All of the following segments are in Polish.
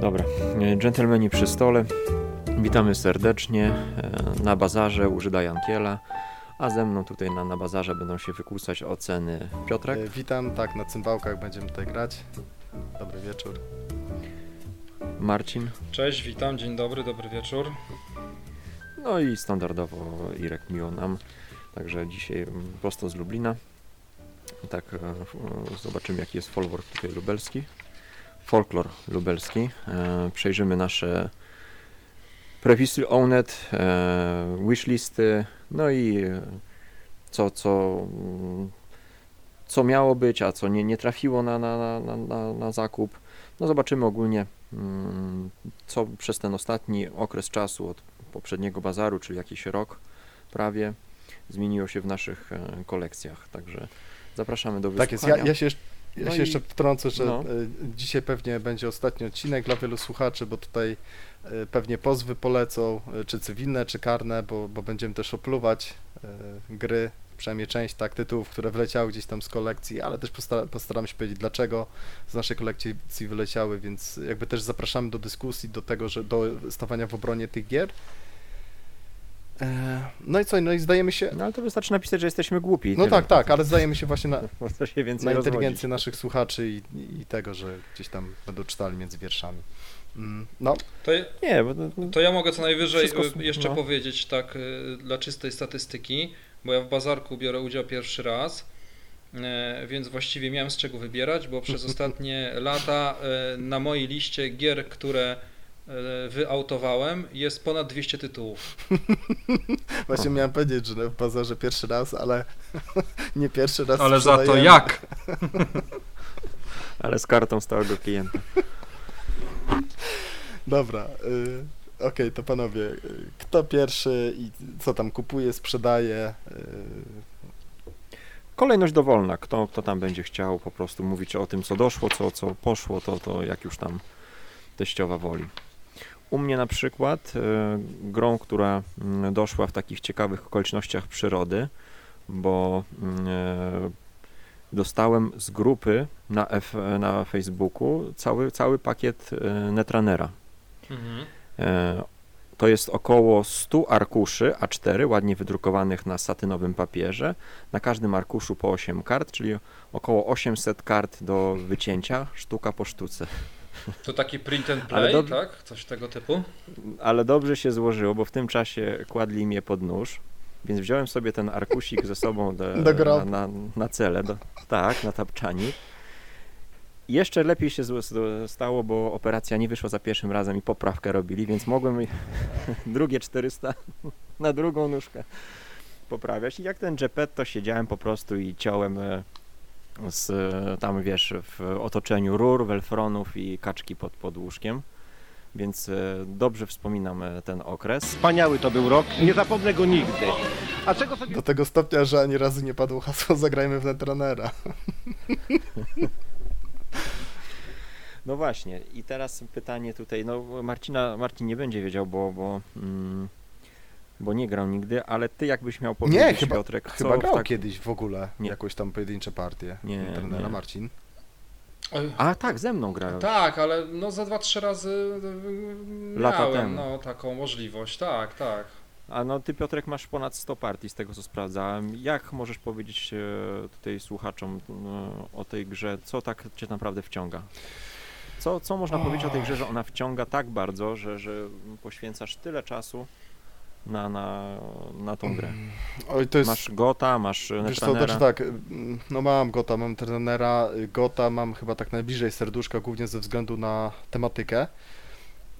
Dobra, dżentelmeni przy stole, witamy serdecznie e, na bazarze Użyda Jankiela, a ze mną tutaj na, na bazarze będą się wykłócać oceny Piotrek. E, Witam, tak, na cymbałkach będziemy tutaj grać. Dobry wieczór. Marcin, Cześć, witam, dzień dobry, dobry wieczór. no i standardowo Irek miło nam, także dzisiaj mm, prosto z Lublina. Tak, e, e, zobaczymy jaki jest folwark tutaj lubelski, folklor lubelski. E, Przejrzymy nasze previously owned, e, wishlisty, no i e, co, co, mm, co miało być, a co nie, nie trafiło na, na, na, na- na, zakup. No zobaczymy ogólnie, mm, co przez ten ostatni okres czasu od poprzedniego bazaru, czyli jakiś rok prawie, zmieniło się w naszych kolekcjach. Także zapraszamy do Tak jest, wysłuchania. ja, ja się, jeszcze- ja No się i- jeszcze wtrącę, że no. e, dzisiaj pewnie będzie ostatni odcinek dla wielu słuchaczy, bo tutaj e, pewnie pozwy polecą, e, czy cywilne, czy karne, bo, bo będziemy też opluwać gry, przynajmniej część tak, tytułów, które wleciały gdzieś tam z kolekcji, ale też postara, postaram się powiedzieć, dlaczego z naszej kolekcji wyleciały, więc jakby też zapraszamy do dyskusji, do tego, że do stawania w obronie tych gier. E, No i co, no i zdajemy się, No ale to wystarczy napisać, że jesteśmy głupi. no tak, tak, ale zdajemy się właśnie na, się więcej na rozwodzić. inteligencję naszych słuchaczy i, i tego, że gdzieś tam będą czytali między wierszami. Mm, No, To, Nie, bo to, to ja mogę co najwyżej Wszystko- y, jeszcze no. powiedzieć tak y, dla czystej statystyki, bo ja w bazarku biorę udział pierwszy raz, e, więc właściwie miałem z czego wybierać, bo przez ostatnie lata na mojej liście gier, które wyautowałem jest ponad 200 tytułów. właśnie miałem powiedzieć, że w bazarze pierwszy raz, ale nie pierwszy raz Ale za to jak? ale z kartą stałego klienta. Dobra, y, okej, to panowie, y, kto pierwszy i co tam kupuje, sprzedaje? y, Kolejność dowolna. Kto, kto tam będzie chciał po prostu mówić o tym, co doszło, co, co poszło, to, to jak już tam teściowa woli. U mnie na przykład e, grą, która mm, doszła w takich ciekawych okolicznościach przyrody, bo mm, e, dostałem z grupy na, F, na Facebooku cały, cały pakiet e, Netrunnera. Mhm. E, To jest około 100 arkuszy A4, ładnie wydrukowanych na satynowym papierze. Na każdym arkuszu po 8 kart, czyli około 800 kart do wycięcia, sztuka po sztuce. To taki print and Ale play, dobrze- tak? Coś tego typu? Ale dobrze się złożyło, bo w tym czasie kładli mnie pod nóż, więc wziąłem sobie ten arkusik ze sobą do, Do na, na, na cele, do, tak, na tapczani. Jeszcze lepiej się stało, bo operacja nie wyszła za pierwszym razem i poprawkę robili, więc mogłem drugie 400 na drugą nóżkę poprawiać. I jak ten Geppetto siedziałem po prostu i ciąłem e, z, tam wiesz, w otoczeniu rur, welfronów i kaczki pod, pod łóżkiem. Więc e, dobrze wspominam e, ten okres. Wspaniały to był rok, nie zapomnę go nigdy. A czego sobie Do tego stopnia, że ani razu nie padło hasło zagrajmy w Netrunnera. No właśnie, i teraz pytanie tutaj, no Marcina, Marcin nie będzie wiedział, bo, bo, mm, bo nie grał nigdy, ale ty jakbyś miał powiedzieć, Nie, chyba- Piotrek, co Chyba grał tak- kiedyś w ogóle Nie. jakąś tam pojedyncze partie Nie, Netrunera, nie. Marcin. A tak, ze mną grał. Tak, ale no za dwa, trzy razy y, Lata miałem temu. no, taką możliwość, tak, tak. A no ty Piotrek masz ponad 100 partii z tego co sprawdzałem. Jak możesz powiedzieć e, tutaj słuchaczom e, o tej grze, co tak cię naprawdę wciąga? Co, co można powiedzieć o tej grze, że ona wciąga tak bardzo, że, że poświęcasz tyle czasu na, na, na tą grę? Oj, to jest... Masz Gota, masz Wiesz co, znaczy tak, mm, no mam Gota, mam trenera, Gota mam chyba tak najbliżej serduszka, głównie ze względu na tematykę.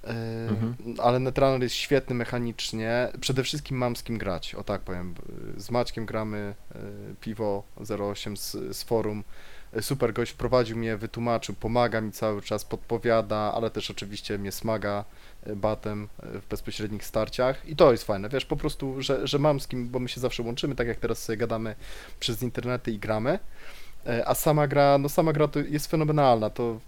Yy, Mhm. Ale Netrunner jest świetny mechanicznie. Przede wszystkim mam z kim grać, o tak powiem. Z Maćkiem gramy, yy, Piwo 08 z, z forum. Yy, Super gość wprowadził mnie, wytłumaczył, pomaga mi cały czas, podpowiada, ale też oczywiście mnie smaga batem yy, w bezpośrednich starciach. I to jest fajne, wiesz, po prostu, że, że mam z kim, bo my się zawsze łączymy, tak jak teraz sobie gadamy przez internety i gramy. E, A sama gra, no sama gra to jest fenomenalna. To,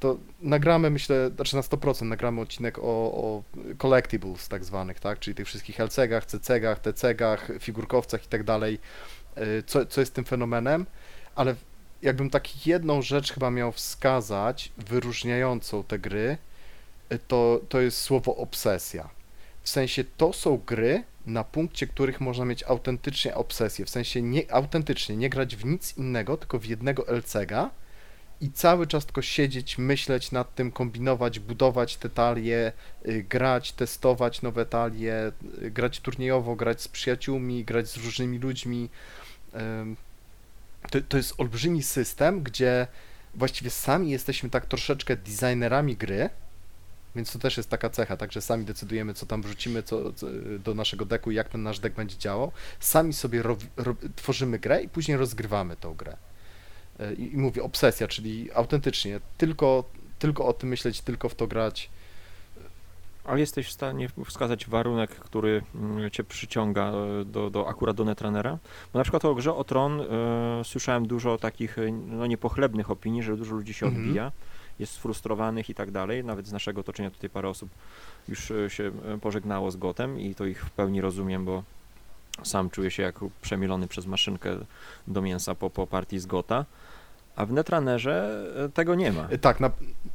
to nagramy, myślę, znaczy na 100% nagramy odcinek o, o collectibles tak zwanych, tak? Czyli tych wszystkich LCG-ach, CCG-ach, TCG-ach, figurkowcach i tak dalej. E, Co, co jest tym fenomenem, ale jakbym tak jedną rzecz chyba miał wskazać, wyróżniającą te gry, to, to jest słowo obsesja. W sensie to są gry, na punkcie których można mieć autentycznie obsesję. W sensie nie, autentycznie nie grać w nic innego, tylko w jednego LCG i cały czas tylko siedzieć, myśleć nad tym, kombinować, budować te talie, y, grać, testować nowe talie, y, grać turniejowo, grać z przyjaciółmi, grać z różnymi ludźmi. To, to jest olbrzymi system, gdzie właściwie sami jesteśmy tak troszeczkę designerami gry, więc to też jest taka cecha, także sami decydujemy, co tam wrzucimy co, co, do naszego deku i jak ten nasz deck będzie działał. Sami sobie ro, ro, tworzymy grę i później rozgrywamy tą grę. E, I, I mówię obsesja, czyli autentycznie tylko, tylko o tym myśleć, tylko w to grać. Ale jesteś w stanie wskazać warunek, który mm, cię przyciąga e, do, do akurat do Netrunnera? Bo na przykład o grze o Tron e, słyszałem dużo takich no, niepochlebnych opinii, że dużo ludzi się Mhm. odbija, jest sfrustrowanych i tak dalej. Nawet z naszego otoczenia tutaj parę osób już e, się e, pożegnało z Gotem i to ich w pełni rozumiem, bo sam czuję się jak przemielony przez maszynkę do mięsa po, po partii z Gota. A w Netrunnerze e, tego nie ma. Tak, na,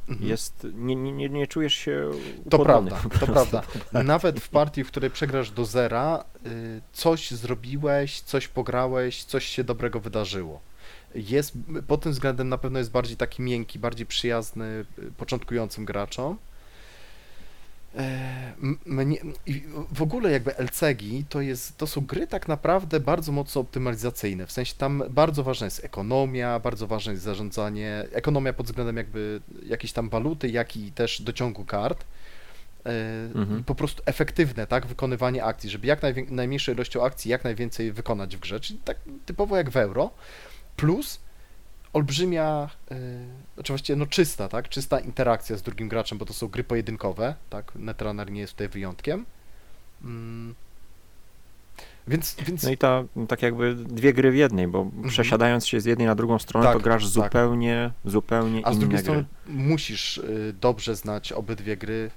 mhm. Jest, nie, nie, nie, czujesz się To prawda, to prawda. Nawet w partii, w której przegrasz do zera, y, coś zrobiłeś, coś pograłeś, coś się dobrego wydarzyło. Jest, pod tym względem na pewno jest bardziej taki miękki, bardziej przyjazny y, początkującym graczom. E, Mnie, w ogóle jakby LCG to, jest, to są gry tak naprawdę bardzo mocno optymalizacyjne, w sensie tam bardzo ważna jest ekonomia, bardzo ważne jest zarządzanie, ekonomia pod względem jakby jakiejś tam waluty, jak i też dociągu kart. E, Mhm. Po prostu efektywne, tak, wykonywanie akcji, żeby jak najmniejszą ilością akcji jak najwięcej wykonać w grze, czyli tak typowo jak w euro, plus olbrzymia, yy, no czysta, tak, czysta interakcja z drugim graczem, bo to są gry pojedynkowe, tak, Netrunner nie jest tutaj wyjątkiem. Mm. Więc, więc No i ta, tak jakby dwie gry w jednej, bo przesiadając się z jednej na drugą stronę, Mhm. Tak, to grasz tak. zupełnie, zupełnie A z drugiej gry. strony musisz y, dobrze znać obydwie gry,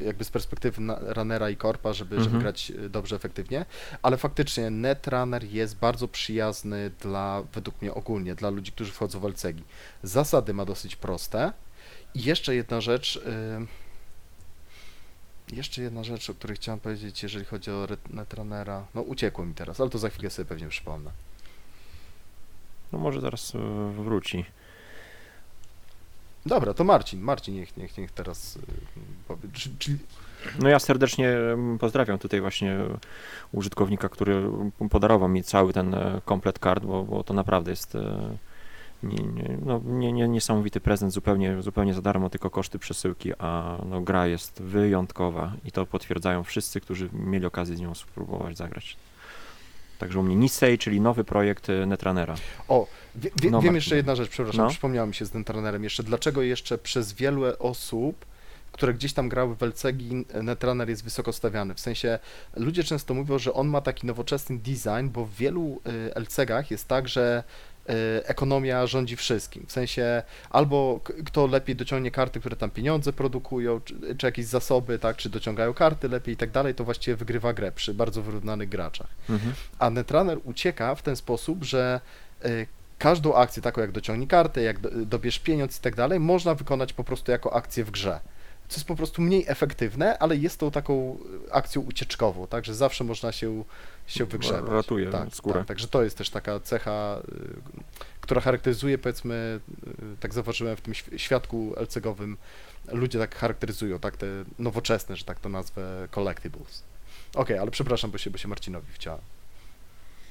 y, jakby z perspektywy runnera i korpa, żeby, żeby Mhm. grać y, dobrze, efektywnie. Ale faktycznie Netrunner jest bardzo przyjazny dla, według mnie ogólnie, dla ludzi, którzy wchodzą w LCG. Zasady ma dosyć proste. I jeszcze jedna rzecz. y, Jeszcze jedna rzecz, o której chciałem powiedzieć, jeżeli chodzi o Netrunnera. No uciekło mi teraz, ale to za chwilę sobie pewnie przypomnę. No może zaraz e, wróci. Dobra, to Marcin. Marcin niech, niech, niech teraz y, powie. Czy, czyli No ja serdecznie pozdrawiam tutaj właśnie użytkownika, który podarował mi cały ten e, komplet kart, bo, bo to naprawdę jest e, nie, nie, no, nie, nie, niesamowity prezent, zupełnie, zupełnie za darmo, tylko koszty przesyłki, a no, gra jest wyjątkowa i to potwierdzają wszyscy, którzy mieli okazję z nią spróbować zagrać. Także u mnie Nisei, czyli nowy projekt e, Netrunnera. O, wie, wie, No, wiem jeszcze jedna rzecz, przepraszam, No. przypomniała mi się z Netrunnerem jeszcze, dlaczego jeszcze przez wiele osób, które gdzieś tam grały w LCG, Netrunner jest wysoko stawiany. W sensie ludzie często mówią, że on ma taki nowoczesny design, bo w wielu y, LCG-ach jest tak, że y, ekonomia rządzi wszystkim. W sensie albo kto lepiej dociągnie karty, które tam pieniądze produkują, czy, czy jakieś zasoby, tak, czy dociągają karty lepiej i tak dalej, to właściwie wygrywa grę przy bardzo wyrównanych graczach. Mhm. A Netrunner ucieka w ten sposób, że y, każdą akcję, taką jak dociągnij kartę, jak do, dobierz pieniądz i tak dalej, można wykonać po prostu jako akcję w grze. Co jest po prostu mniej efektywne, ale jest tą taką y, akcją ucieczkową, także zawsze można się, się wygrzebać. Ratuje tak, skórę. Tak, także to jest też taka cecha, y, która charakteryzuje, powiedzmy, y, tak zauważyłem w tym świ- świadku LCG-owym, ludzie tak charakteryzują, tak, te nowoczesne, że tak to nazwę, collectibles. Okej, ale przepraszam, bo się, bo się Marcinowi chciała.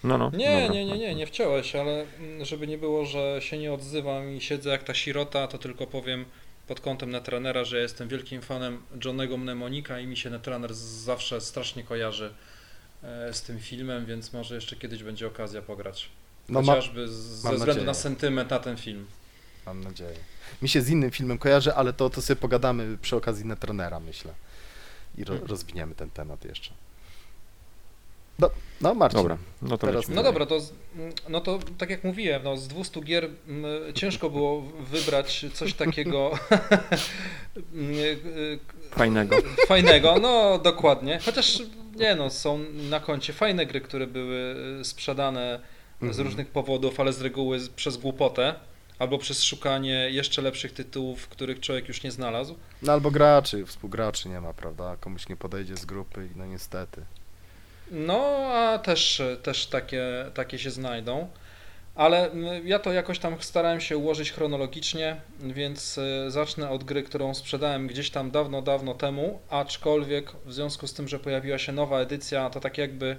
No, no. Nie, dobra. nie, nie, nie, nie wciąłeś, ale mm, żeby nie było, że się nie odzywam i siedzę jak ta sirota, to tylko powiem pod kątem Netrunnera, że jestem wielkim fanem Johnego Mnemonika i mi się Netrunner zawsze strasznie kojarzy e, z tym filmem, więc może jeszcze kiedyś będzie okazja pograć. No ma, Chociażby z- ze względu nadzieję. na sentyment na ten film. mam nadzieję. Mi się z innym filmem kojarzy, ale to, to sobie pogadamy przy okazji Netrunnera, myślę. I ro, Mhm. rozwiniemy ten temat jeszcze. No, no Marcin. Dobra, no to Teraz- No dobra, to, z- no to tak jak mówiłem, no z 200 gier mm, ciężko było wybrać coś takiego mm, y, Fajnego. fajnego, no dokładnie. Chociaż nie no, są na koncie fajne gry, które były sprzedane z Mhm. różnych powodów, ale z reguły przez głupotę. albo przez szukanie jeszcze lepszych tytułów, których człowiek już nie znalazł. No albo graczy, współgraczy nie ma, prawda? Komuś nie podejdzie z grupy i no niestety. No, a też, też takie, takie się znajdą. Ale ja to jakoś tam starałem się ułożyć chronologicznie, więc y, zacznę od gry, którą sprzedałem gdzieś tam dawno, dawno temu, aczkolwiek w związku z tym, że pojawiła się nowa edycja, to tak jakby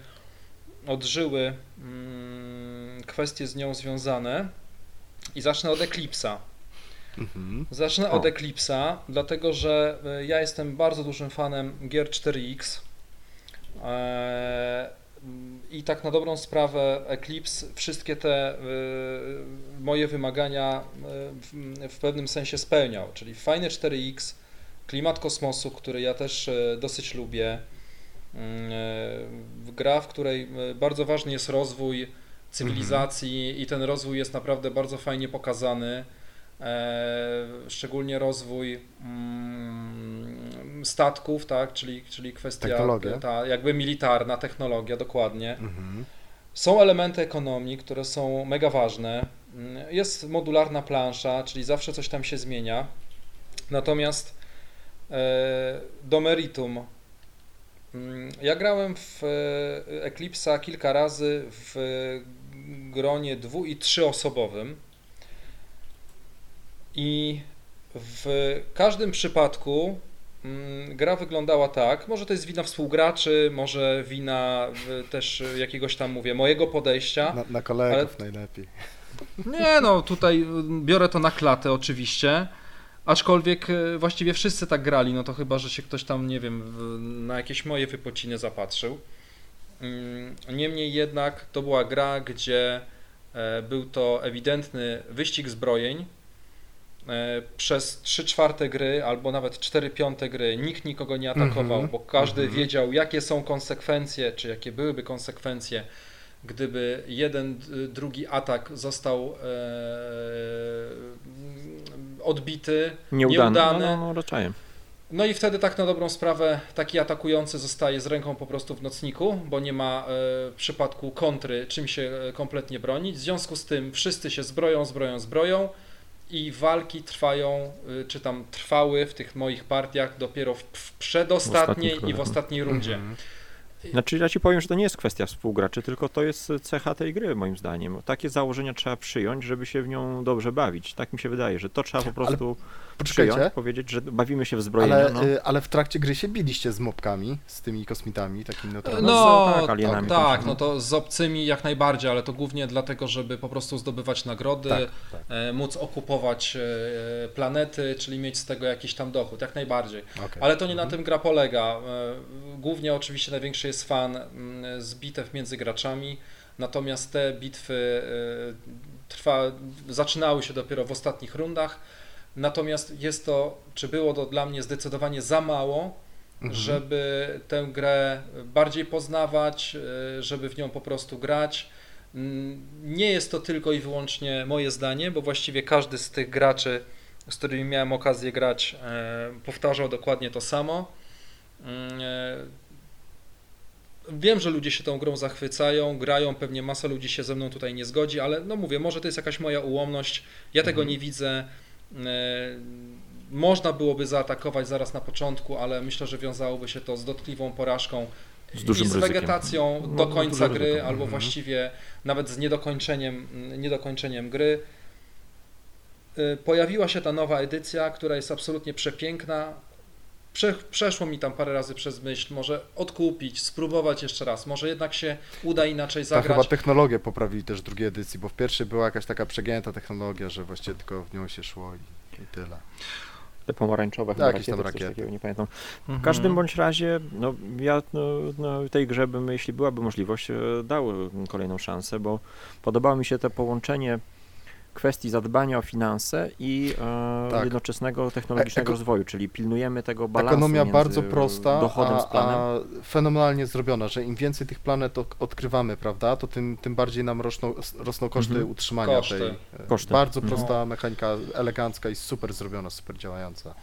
odżyły mm, kwestie z nią związane. I zacznę od Eclipse'a. Mhm. Zacznę O. od Eclipse'a, dlatego że y, ja jestem bardzo dużym fanem gier 4X. Eee, I tak na dobrą sprawę Eclipse wszystkie te y, moje wymagania y, w, pewnym sensie spełniał, czyli fajny 4X, klimat kosmosu, który ja też y, dosyć lubię, y, gra, w której bardzo ważny jest rozwój cywilizacji i ten rozwój jest naprawdę bardzo fajnie pokazany. E, szczególnie rozwój mm, statków, tak, czyli, czyli kwestia Technologia. ta, jakby militarna, technologia, dokładnie. Mhm. Są elementy ekonomii, które są mega ważne. Mm, Jest modularna plansza, czyli zawsze coś tam się zmienia. Natomiast e, do meritum. Mm, Ja grałem w e, Eclipse'a kilka razy w gronie dwu- i trzyosobowym. I w każdym przypadku gra wyglądała tak, może to jest wina współgraczy, może wina też jakiegoś tam, mówię, mojego podejścia. Na, na kolegów najlepiej. Nie no, tutaj y, biorę to na klatę oczywiście, aczkolwiek y, właściwie wszyscy tak grali, no to chyba, że się ktoś tam, nie wiem, na jakieś moje wypociny zapatrzył. Mm, Niemniej jednak to była gra, gdzie e, był to ewidentny wyścig zbrojeń. E, Przez 3 czwarte gry, albo nawet 4 piąte gry nikt nikogo nie atakował, Mhm, bo każdy mhm. wiedział, jakie są konsekwencje, czy jakie byłyby konsekwencje, gdyby jeden, drugi atak został e, odbity, Nieudany. Nieudany. No, no, no, no i wtedy tak na dobrą sprawę taki atakujący zostaje z ręką po prostu w nocniku, bo nie ma e, w przypadku kontry czym się e, kompletnie bronić. W związku z tym wszyscy się zbroją, zbroją, zbroją i walki trwają, y, czy tam trwały w tych moich partiach dopiero w, w przedostatniej ostatnich i w ostatniej rundzie. Mhm. Znaczy ja ci powiem, że to nie jest kwestia współgraczy, tylko to jest cecha tej gry moim zdaniem. Takie założenia trzeba przyjąć, żeby się w nią dobrze bawić. Tak mi się wydaje, że to trzeba po prostu Poczekajcie, przyjąć, powiedzieć, że bawimy się w zbrojenia. ale, no. y, ale w trakcie gry się biliście z mobkami, z tymi kosmitami, takimi neutralnymi. No, tak, alienami tak, też, no no. to z obcymi jak najbardziej, ale to głównie dlatego, żeby po prostu zdobywać nagrody, Tak, tak. e, móc okupować e, planety, czyli mieć z tego jakiś tam dochód, jak najbardziej. Okej. Ale to nie na Mhm. tym gra polega. E, Głównie oczywiście największy jest fan mm, z bitew między graczami, natomiast te bitwy trwa, zaczynały się dopiero w ostatnich rundach. Natomiast jest to, czy było to dla mnie zdecydowanie za mało, Mhm. żeby tę grę bardziej poznawać, e, żeby w nią po prostu grać. Mm, Nie jest to tylko i wyłącznie moje zdanie, bo właściwie każdy z tych graczy, z którymi miałem okazję grać, e, powtarzał dokładnie to samo. Mm, e, Wiem, że ludzie się tą grą zachwycają, grają, pewnie masa ludzi się ze mną tutaj nie zgodzi, ale no mówię, może to jest jakaś moja ułomność, ja tego Mhm. nie widzę. E, Można byłoby zaatakować zaraz na początku, ale myślę, że wiązałoby się to z dotkliwą porażką Z dużym i z wegetacją No, do no, końca gry, albo Mhm. właściwie nawet z niedokończeniem, niedokończeniem gry. Y, Pojawiła się ta nowa edycja, która jest absolutnie przepiękna. Prze, przeszło mi tam parę razy przez myśl, może odkupić, spróbować jeszcze raz, może jednak się uda inaczej zagrać. chyba technologię poprawili też w drugiej edycji, bo w pierwszej była jakaś taka przegięta technologia, że właściwie tylko w nią się szło i, i tyle. Te pomarańczowe chyba Jakieś tam rakiety, coś rakiety. takiego, nie pamiętam. Mhm. W każdym bądź razie, no ja no, no, tej grze bym, jeśli byłaby możliwość, e, dał kolejną szansę, bo podobało mi się to połączenie kwestii zadbania o finanse i e, Tak. jednoczesnego technologicznego E- eko- rozwoju, czyli pilnujemy tego balansu Ekonomia między bardzo prosta, dochodem a, z planem. a fenomenalnie zrobiona, że im więcej tych planet odkrywamy, prawda, to tym, tym bardziej nam rosną, rosną koszty Mhm. utrzymania Koszty. tej. e, Koszty. Bardzo No. prosta mechanika, elegancka i super zrobiona, super działająca.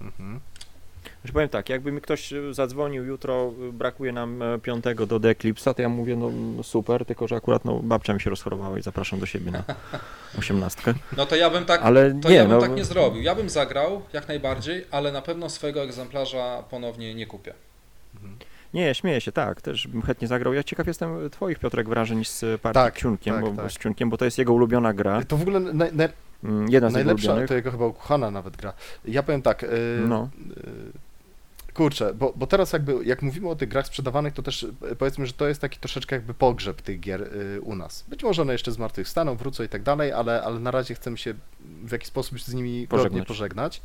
Mhm. Znaczy powiem tak, jakby mi ktoś e, zadzwonił jutro, e, brakuje nam e, piątego do The Eclipse'a, to ja mówię, no no super, tylko że akurat no, babcia mi się rozchorowała i zapraszam do siebie na osiemnastkę. No to ja bym tak, Ale to nie, ja bym no, tak nie zrobił. Ja bym zagrał jak najbardziej, ale na pewno swojego egzemplarza ponownie nie kupię. nie, śmieję się, tak, też bym chętnie zagrał. Ja ciekaw jestem twoich, Piotrek, wrażeń z partii Tak, Ciunkiem, tak, bo, tak. z Ciunkiem, bo to jest jego ulubiona gra, To w ogóle naj, mm, jedna z najlepsza, to jego chyba ukochana nawet gra. Ja powiem tak, y, No. y, kurczę, bo, bo teraz jakby, jak mówimy o tych grach sprzedawanych, to też y, powiedzmy, że to jest taki troszeczkę jakby pogrzeb tych gier y, u nas. Być może one jeszcze zmartwychwstaną, wrócą i tak dalej, ale, ale na razie chcemy się w jakiś sposób z nimi Pożegnać. pożegnać.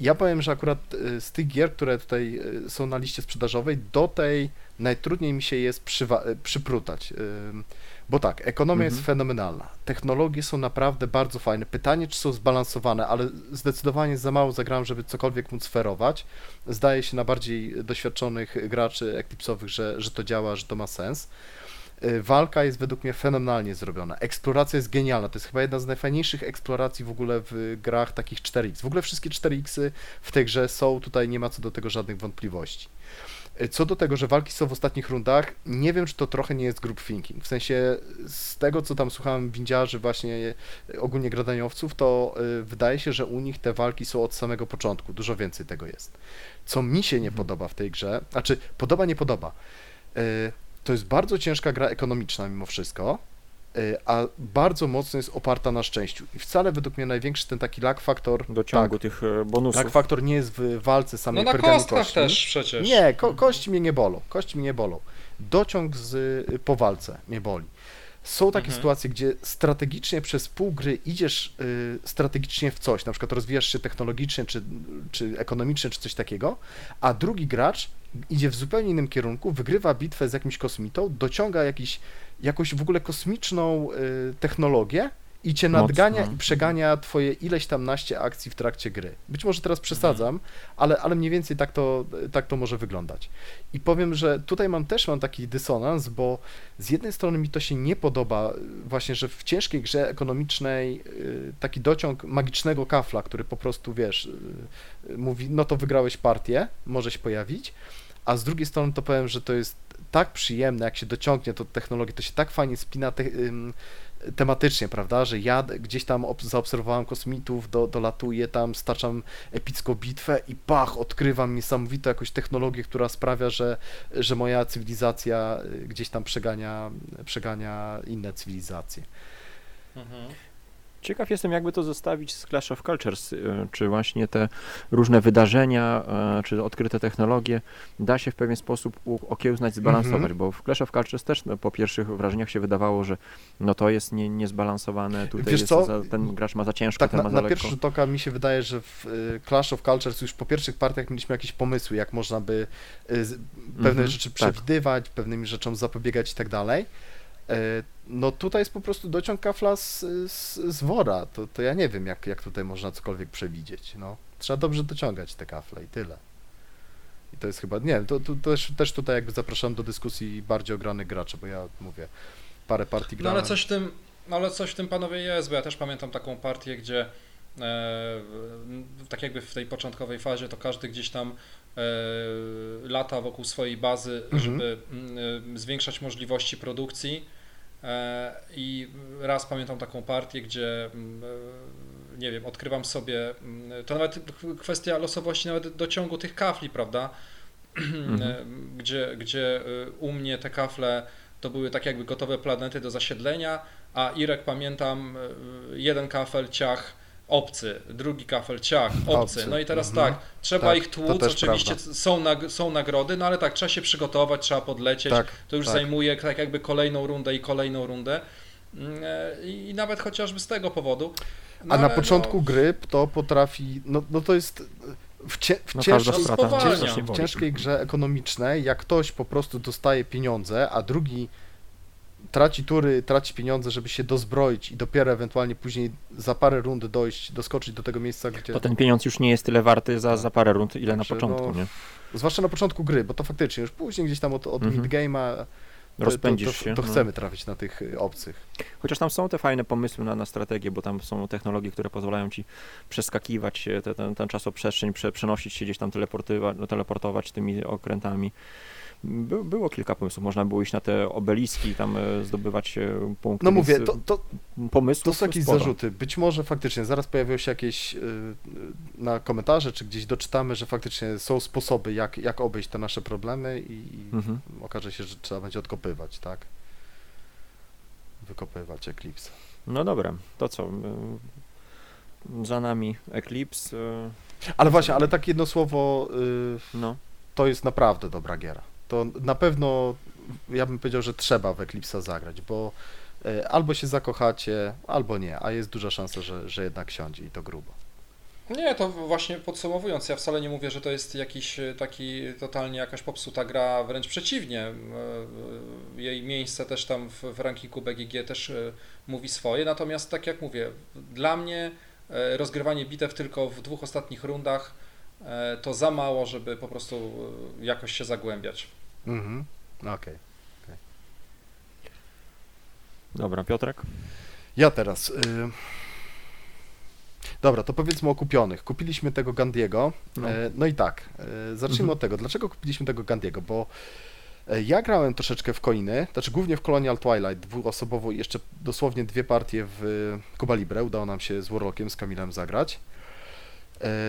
Ja powiem, że akurat z tych gier, które tutaj są na liście sprzedażowej, do tej najtrudniej mi się jest przywa- przyprutać. Bo tak, ekonomia jest Mhm. fenomenalna. Technologie są naprawdę bardzo fajne. Pytanie, czy są zbalansowane, ale zdecydowanie za mało zagrałem, żeby cokolwiek móc sferować. Zdaje się na bardziej doświadczonych graczy Eclipse'owych, że, że to działa, że to ma sens. Y, Walka jest według mnie fenomenalnie zrobiona. Eksploracja jest genialna. To jest chyba jedna z najfajniejszych eksploracji w ogóle w grach takich 4X. W ogóle wszystkie 4X w tej grze są, tutaj nie ma co do tego żadnych wątpliwości. Co do tego, że walki są w ostatnich rundach, nie wiem, czy to trochę nie jest group thinking. W sensie z tego, co tam słuchałem windziarzy, właśnie y, ogólnie gradaniowców, to y, wydaje się, że u nich te walki są od samego początku. Dużo więcej tego jest. Co mi się nie podoba w tej grze, znaczy podoba, nie podoba. Y, To jest bardzo ciężka gra ekonomiczna mimo wszystko, a bardzo mocno jest oparta na szczęściu. I wcale według mnie największy ten taki lag faktor, do ciągu tak, tych e, bonusów. lag faktor nie jest w walce samej No na kostkach kości. też przecież. Nie, ko kości mnie nie bolą. Kości mnie nie bolą. Dociąg z, po walce mnie boli. Są takie Mhm. sytuacje, gdzie strategicznie przez pół gry idziesz y, strategicznie w coś, na przykład rozwijasz się technologicznie, czy, czy ekonomicznie, czy coś takiego, a drugi gracz idzie w zupełnie innym kierunku, wygrywa bitwę z jakimś kosmitą, dociąga jakiś, jakąś w ogóle kosmiczną y, technologię i cię Mocno. nadgania i przegania twoje ileś tam naście akcji w trakcie gry. Być może teraz przesadzam, ale, ale mniej więcej tak to, tak to może wyglądać. I powiem, że tutaj mam też mam taki dysonans, bo z jednej strony mi to się nie podoba, właśnie, że w ciężkiej grze ekonomicznej y, taki dociąg magicznego kafla, który po prostu, wiesz, y, mówi, no to wygrałeś partię, może się pojawić, a z drugiej strony to powiem, że to jest tak przyjemne, jak się dociągnie to technologię, to się tak fajnie spina te, tematycznie, prawda, że ja gdzieś tam ob- zaobserwowałem kosmitów, do, dolatuję tam, staczam epicką bitwę i pach, odkrywam niesamowitą jakąś technologię, która sprawia, że, że moja cywilizacja y, gdzieś tam przegania, przegania inne cywilizacje. Mhm. Ciekaw jestem, jakby to zostawić z Clash of Cultures, e, czy właśnie te różne wydarzenia, e, czy odkryte technologie da się w pewien sposób okiełznać, zbalansować, Mhm. bo w Clash of Cultures też no, po pierwszych wrażeniach się wydawało, że no to jest nie, niezbalansowane, tutaj Wiesz jest za, ten gracz ma za ciężko, Tak, ten na, ma za na lekko. pierwszy rzut oka mi się wydaje, że w y, Clash of Cultures już po pierwszych partiach mieliśmy jakieś pomysły, jak można by y, pewne Mhm, rzeczy tak. przewidywać, pewnymi rzeczom zapobiegać i tak dalej. No tutaj jest po prostu dociąg kafla z, z, z wora, to, to ja nie wiem, jak, jak tutaj można cokolwiek przewidzieć, no. Trzeba dobrze dociągać te kafle i tyle. I to jest chyba, nie, to, to też, też tutaj jakby zapraszam do dyskusji bardziej ogranych graczy, bo ja mówię, parę partii No grałem. ale coś w tym, no ale coś w tym panowie jest, bo ja też pamiętam taką partię, gdzie e, tak jakby w tej początkowej fazie to każdy gdzieś tam e, lata wokół swojej bazy, Mhm. żeby mm, e, zwiększać możliwości produkcji. E, I raz pamiętam taką partię, gdzie mm, e, nie wiem, odkrywam sobie, mm, to nawet kwestia losowości nawet do ciągu tych kafli, prawda? Mhm. gdzie, gdzie y, u mnie te kafle to były tak jakby gotowe planety do zasiedlenia, a Irek pamiętam y, jeden kafel ciach obcy, drugi kafel ciach obcy. Obcy, No i teraz mhm. tak, trzeba Tak, ich tłuc, oczywiście prawda. są, nag są nagrody, no ale tak, trzeba się przygotować, trzeba podlecieć, Tak, to już tak. zajmuje tak jakby kolejną rundę i kolejną rundę. Mm, e, I nawet chociażby z tego powodu. No A na ale początku no, gry to potrafi, no, no to jest w, cie, w, No w ciężkiej grze ekonomicznej, jak ktoś po prostu dostaje pieniądze, a drugi traci tury, traci pieniądze, żeby się dozbroić i dopiero ewentualnie później za parę rund dojść, doskoczyć do tego miejsca, gdzie... To ten pieniądz już nie jest tyle warty za, za parę rund, ile na Także, początku, no, nie? Zwłaszcza na początku gry, bo to faktycznie już później gdzieś tam od, od Mhm. midgame'a rozpędzisz to, to, się. to no. chcemy trafić na tych y, obcych. Chociaż tam są te fajne pomysły na, na strategię, bo tam są technologie, które pozwalają ci przeskakiwać się, te, ten, ten czasoprzestrzeń, prze, przenosić się gdzieś tam, teleportywa- teleportować tymi okrętami. By, było kilka pomysłów, można było iść na te obeliski, tam e, zdobywać e, punkty. No mówię, więc, to, to, e, pomysłów to są jakieś sporo. zarzuty. Być może faktycznie zaraz pojawią się jakieś na komentarze, czy gdzieś doczytamy, że faktycznie są sposoby, jak, jak obejść te nasze problemy i, i Mhm. okaże się, że trzeba będzie odkopywać, tak? Wykopywać Eclipse. No dobra, to co? Za nami Eclipse, e, Ale właśnie, ale tak jedno słowo, y, no. to jest naprawdę dobra giera. To na pewno, ja bym powiedział, że trzeba w Eclipse'a zagrać, bo y, albo się zakochacie, albo nie, a jest duża szansa, że, że jednak siądzie i to grubo. Nie, to właśnie podsumowując, ja wcale nie mówię, że to jest jakiś e, taki totalnie jakaś popsuta gra, wręcz przeciwnie. E, e, Jej miejsce też tam w, w rankingu BGG też mówi swoje, natomiast tak jak mówię, dla mnie rozgrywanie bitew tylko w dwóch ostatnich rundach to za mało, żeby po prostu jakoś się zagłębiać. Mhm, okej. Dobra, Piotrek? Ja teraz. Y... Dobra, to powiedzmy o kupionych. Kupiliśmy tego Gandiego. No. No, no i tak, y, zacznijmy Mhm. od tego. Dlaczego kupiliśmy tego Gandiego? Bo y, ja grałem troszeczkę w coiny, znaczy głównie w Colonial Twilight, dwuosobowo i jeszcze dosłownie dwie partie w Cuba Libre. Udało nam się z Warlockiem, z Kamilem zagrać.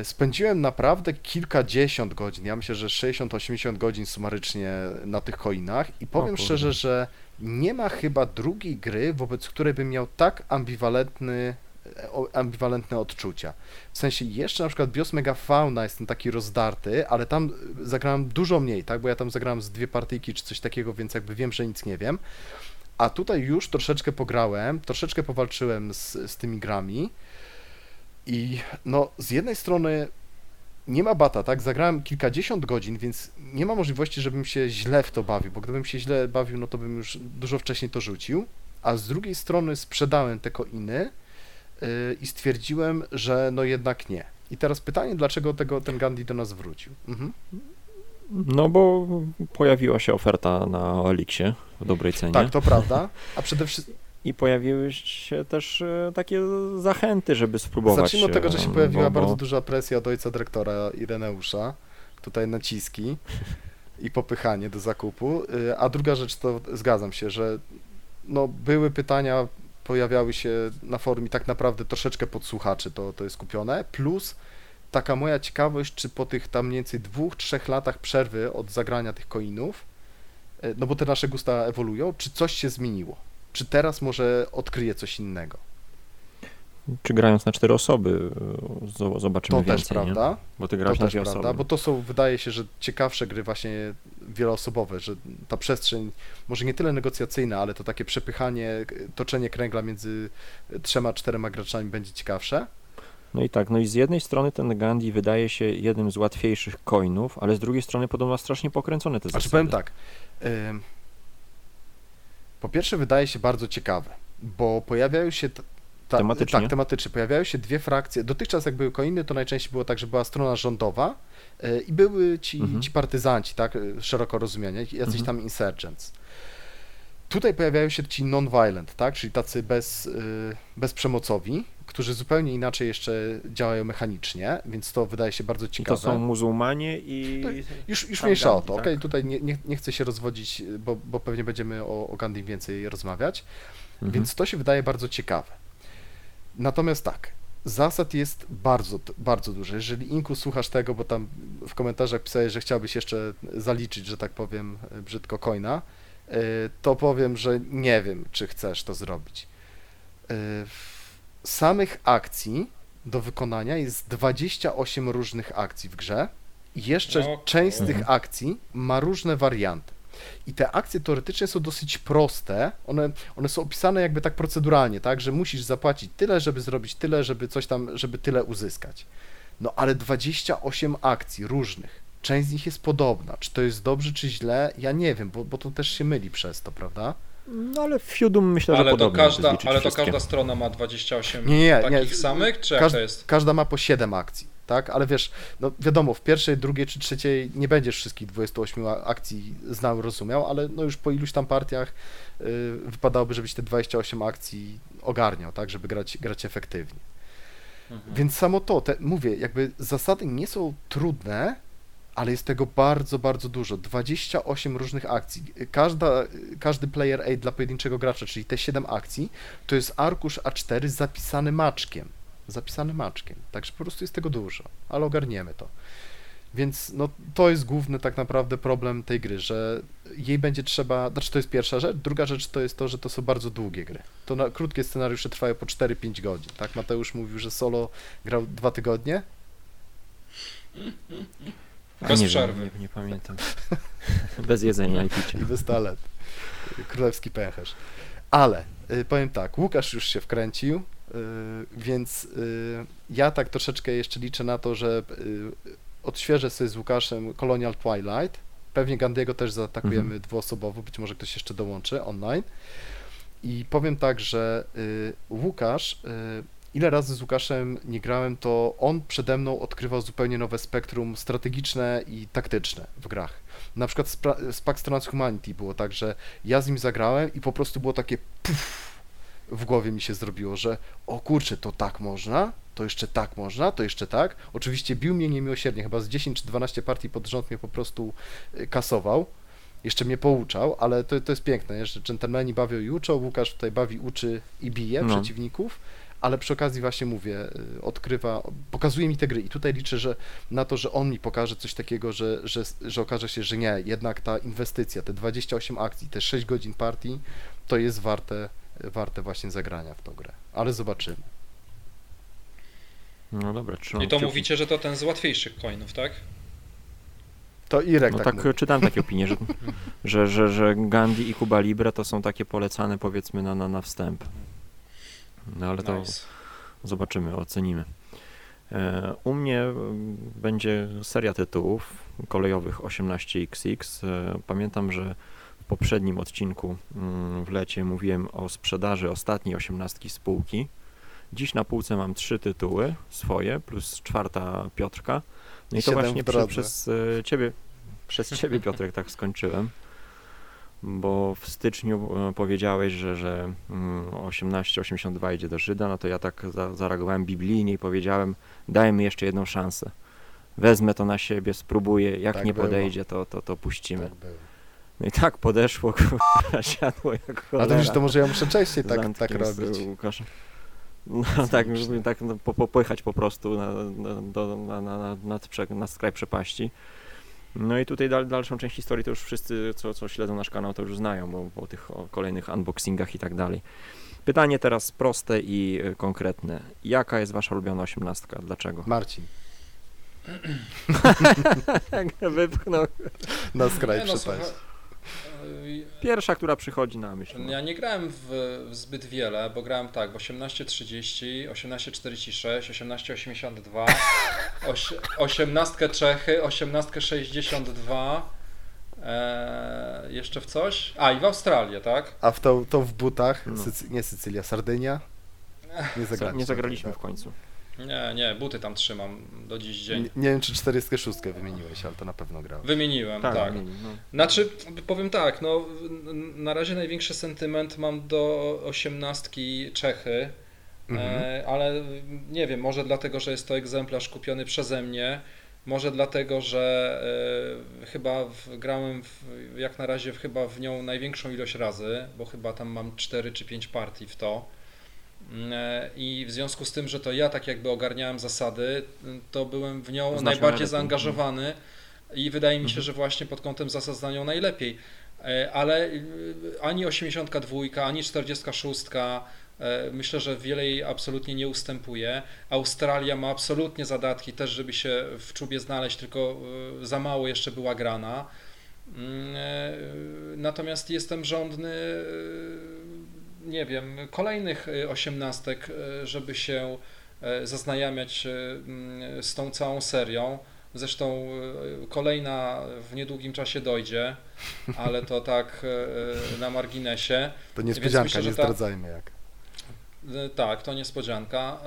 Spędziłem naprawdę kilkadziesiąt godzin, ja myślę, że 60-80 godzin sumarycznie na tych coinach i powiem szczerze, że nie ma chyba drugiej gry, wobec której bym miał tak ambiwalentny, e, ambiwalentne odczucia. W sensie jeszcze na przykład Bios Mega Fauna jest ten taki rozdarty, ale tam e, zagrałem dużo mniej, tak, bo ja tam zagrałem z dwie partyjki czy coś takiego, więc jakby wiem, że nic nie wiem. A tutaj już troszeczkę pograłem, troszeczkę powalczyłem z, z tymi grami i no z jednej strony nie ma bata, tak? Zagrałem kilkadziesiąt godzin, więc nie ma możliwości, żebym się źle w to bawił, bo gdybym się źle bawił, no to bym już dużo wcześniej to rzucił. A z drugiej strony sprzedałem te coiny yy, i stwierdziłem, że no jednak nie. I teraz pytanie, dlaczego tego, ten Gandhi do nas wrócił? Mhm. No bo pojawiła się oferta na Elixie w dobrej cenie. Tak, to prawda. A przede wszystkim I pojawiły się też e, takie zachęty, żeby spróbować. zacznijmy od tego, że się e, pojawiła bo, bo... bardzo duża presja od ojca dyrektora Ireneusza. Tutaj naciski i popychanie do zakupu. Y, A druga rzecz to zgadzam się, że no, były pytania, pojawiały się na forum i tak naprawdę troszeczkę podsłuchaczy to, to jest kupione, plus taka moja ciekawość, czy po tych tam mniej więcej dwóch, trzech latach przerwy od zagrania tych coinów, y, no bo te nasze gusta ewoluują, czy coś się zmieniło? Czy teraz może odkryję coś innego? Czy grając na cztery osoby e, zo- zobaczymy To więcej, też prawda. Nie? Bo ty To na też prawda, osoby. bo to są, wydaje się, że ciekawsze gry właśnie wieloosobowe, że ta przestrzeń, może nie tyle negocjacyjna, ale to takie przepychanie, k- toczenie kręgla między trzema, czterema graczami będzie ciekawsze. No i tak, no i z jednej strony ten Gandhi wydaje się jednym z łatwiejszych coinów, ale z drugiej strony podobno strasznie pokręcone te Znaczy zasady. powiem tak, po pierwsze wydaje się bardzo ciekawe, bo pojawiają się... Ta, Tematycznie? Tak, tematycznie. Pojawiają się dwie frakcje. Dotychczas jak były coiny, to najczęściej było tak, że była strona rządowa y, i były ci, Mhm. ci partyzanci, tak, y, szeroko rozumiani, jacyś Mhm. tam insurgents. Tutaj pojawiają się ci non-violent, tak, czyli tacy bez, y, bezprzemocowi, którzy zupełnie inaczej jeszcze działają mechanicznie, więc to wydaje się bardzo I to ciekawe. są muzułmanie i... Tak, Już, już mniejsza o to, tak? okej, tutaj nie, nie, nie chcę się rozwodzić, bo, bo pewnie będziemy o, o Gandhi więcej rozmawiać, Mhm. więc to się wydaje bardzo ciekawe. Natomiast tak, zasad jest bardzo, bardzo dużo. Jeżeli Inku słuchasz tego, bo tam w komentarzach pisałeś, że chciałbyś jeszcze zaliczyć, że tak powiem brzydko coina, y, to powiem, że nie wiem, czy chcesz to zrobić. Y, Samych akcji do wykonania jest 28 różnych akcji w grze i jeszcze O część z tych akcji ma różne warianty. I te akcje teoretycznie są dosyć proste. One, one są opisane jakby tak proceduralnie, tak, że musisz zapłacić tyle, żeby zrobić tyle, żeby coś tam, żeby tyle uzyskać. No ale 28 akcji różnych. Część z nich jest podobna. Czy to jest dobrze, czy źle? Ja nie wiem, bo, bo to też się myli przez to, prawda? No ale w Fiudum myślę, że Ale to, podobnie, każda, ale to wszystkie. każda strona ma 28 Nie, nie, takich nie. samych, czy jak Każd- to jest? Każda ma po 7 akcji. Tak? Ale wiesz, no wiadomo, w pierwszej, drugiej czy trzeciej nie będziesz wszystkich 28 akcji znał, rozumiał, ale no już po iluś tam partiach y, wypadałoby, żebyś te 28 akcji ogarniał, tak? Żeby grać, grać efektywnie. Mhm. Więc samo to, te, mówię, jakby zasady nie są trudne, ale jest tego bardzo, bardzo dużo. 28 różnych akcji. Każda, każdy player aid dla pojedynczego gracza, czyli te 7 akcji, to jest arkusz A4 zapisany maczkiem. Zapisany maczkiem. Także po prostu jest tego dużo, ale ogarniemy to. Więc no, to jest główny tak naprawdę problem tej gry, że jej będzie trzeba, znaczy to jest pierwsza rzecz, druga rzecz to jest to, że to są bardzo długie gry. To na, krótkie scenariusze trwają po 4-5 godzin, tak? Mateusz mówił, że solo grał dwa tygodnie, Bez nie przerwy. Wiem, nie, nie pamiętam. Bez jedzenia i picia. i bez talet. Królewski pęcherz. Ale y, powiem tak, Łukasz już się wkręcił, więc y, ja tak troszeczkę jeszcze liczę na to, że y, odświeżę sobie z Łukaszem Colonial Twilight. Pewnie Gandiego też zaatakujemy Mhm. dwuosobowo, być może ktoś jeszcze dołączy online. I powiem tak, że y, Łukasz, y, ile razy z Łukaszem nie grałem, to on przede mną odkrywał zupełnie nowe spektrum strategiczne i taktyczne w grach. Na przykład z, pra- z Pax Transhumanity było tak, że ja z nim zagrałem i po prostu było takie puf, w głowie mi się zrobiło, że o kurczę, to tak można, to jeszcze tak można, to jeszcze tak. Oczywiście bił mnie niemiłosiernie, chyba z 10 czy 12 partii pod rząd mnie po prostu y, kasował. Jeszcze mnie pouczał, ale to, to jest piękne, że dżentelmeni bawią i uczą, Łukasz tutaj bawi, uczy i bije No. przeciwników, ale przy okazji właśnie mówię, y, odkrywa, pokazuje mi te gry i tutaj liczę, że na to, że on mi pokaże coś takiego, że, że, że okaże się, że nie, jednak ta inwestycja, te 28 akcji, te 6 godzin partii, to jest warte, warte właśnie zagrania w tą grę. Ale zobaczymy. No dobra, trzymam I to kciuki. mówicie, że to ten z łatwiejszych coinów, tak? To Irek No tak, tak, czytałem takie opinie, że, że, że, że Gandhi i Cuba Libre to są takie polecane powiedzmy na, na, na wstęp. No ale to Nice. zobaczymy, ocenimy. E, U mnie mm, będzie seria tytułów kolejowych 18XX. E, Pamiętam, że poprzednim odcinku mm, w lecie mówiłem o sprzedaży ostatniej osiemnastki spółki. Dziś na półce mam trzy tytuły swoje, plus czwarta Piotrka. No i to właśnie prze, przez e, ciebie, przez ciebie Piotrek tak skończyłem. Bo w styczniu e, powiedziałeś, że, że mm, 1882 idzie do Żyda, no to ja tak za, zareagowałem biblijnie i powiedziałem, dajmy jeszcze jedną szansę. Wezmę to na siebie, spróbuję, jak Tak nie było. podejdzie, to, to, to puścimy. Tak. No i tak podeszło, kurwa, siadło jak A cholera. to już to może ja muszę częściej tak, tak robić. Łukaszem. No tak, żeby tak no, po, popychać po prostu na, na, do, na, na, na, prze, na skraj przepaści. No i tutaj dal, dalszą część historii to już wszyscy, co, co śledzą nasz kanał, to już znają, bo po tych o, kolejnych unboxingach i tak dalej. Pytanie teraz proste i y, konkretne. Jaka jest wasza ulubiona osiemnastka? Dlaczego? Marcin, Wypchnął. na skraj no, przepaść. Pierwsza, która przychodzi na myśl. no. Ja nie grałem w, w zbyt wiele, bo grałem tak w 18.30, 18.46, 18.82, oś- 18 Czechy, 18.62, e, jeszcze w coś? A i w Australię, tak? A w to, to w butach, No. Sycy, nie Sycylia, Sardynia? Nie, Co, zagraliśmy. nie zagraliśmy w końcu. Nie, nie, buty tam trzymam do dziś dzień. Nie, nie wiem, czy 46 wymieniłeś, ale to na pewno grałem. Wymieniłem, tak. Tak, no. Znaczy, powiem tak, no, na razie największy sentyment mam do osiemnastki Czechy, Mhm. e, ale nie wiem, może dlatego, że jest to egzemplarz kupiony przeze mnie, może dlatego, że e, chyba w, grałem w, jak na razie w, chyba w nią największą ilość razy, bo chyba tam mam 4 czy 5 partii w to. Mm, e, I w związku z tym, że to ja tak jakby ogarniałem zasady, to byłem w nią Znasz najbardziej najlepiej. zaangażowany i wydaje mi się, Mhm. że właśnie pod kątem zasad znam ją najlepiej. E, Ale y, ani 82, ani 46 e, myślę, że wiele jej absolutnie nie ustępuje. Australia ma absolutnie zadatki też, żeby się w czubie znaleźć, tylko y, za mało jeszcze była grana. Mm, Natomiast jestem żądny, y, nie wiem, kolejnych y, osiemnastek, y, żeby się e, zaznajamiać y, mm, z tą całą serią. Zresztą y, kolejna w niedługim czasie dojdzie, ale to tak y, y, na marginesie. To niespodzianka, myślę, nie ta- zdradzajmy jak. Tak, to niespodzianka.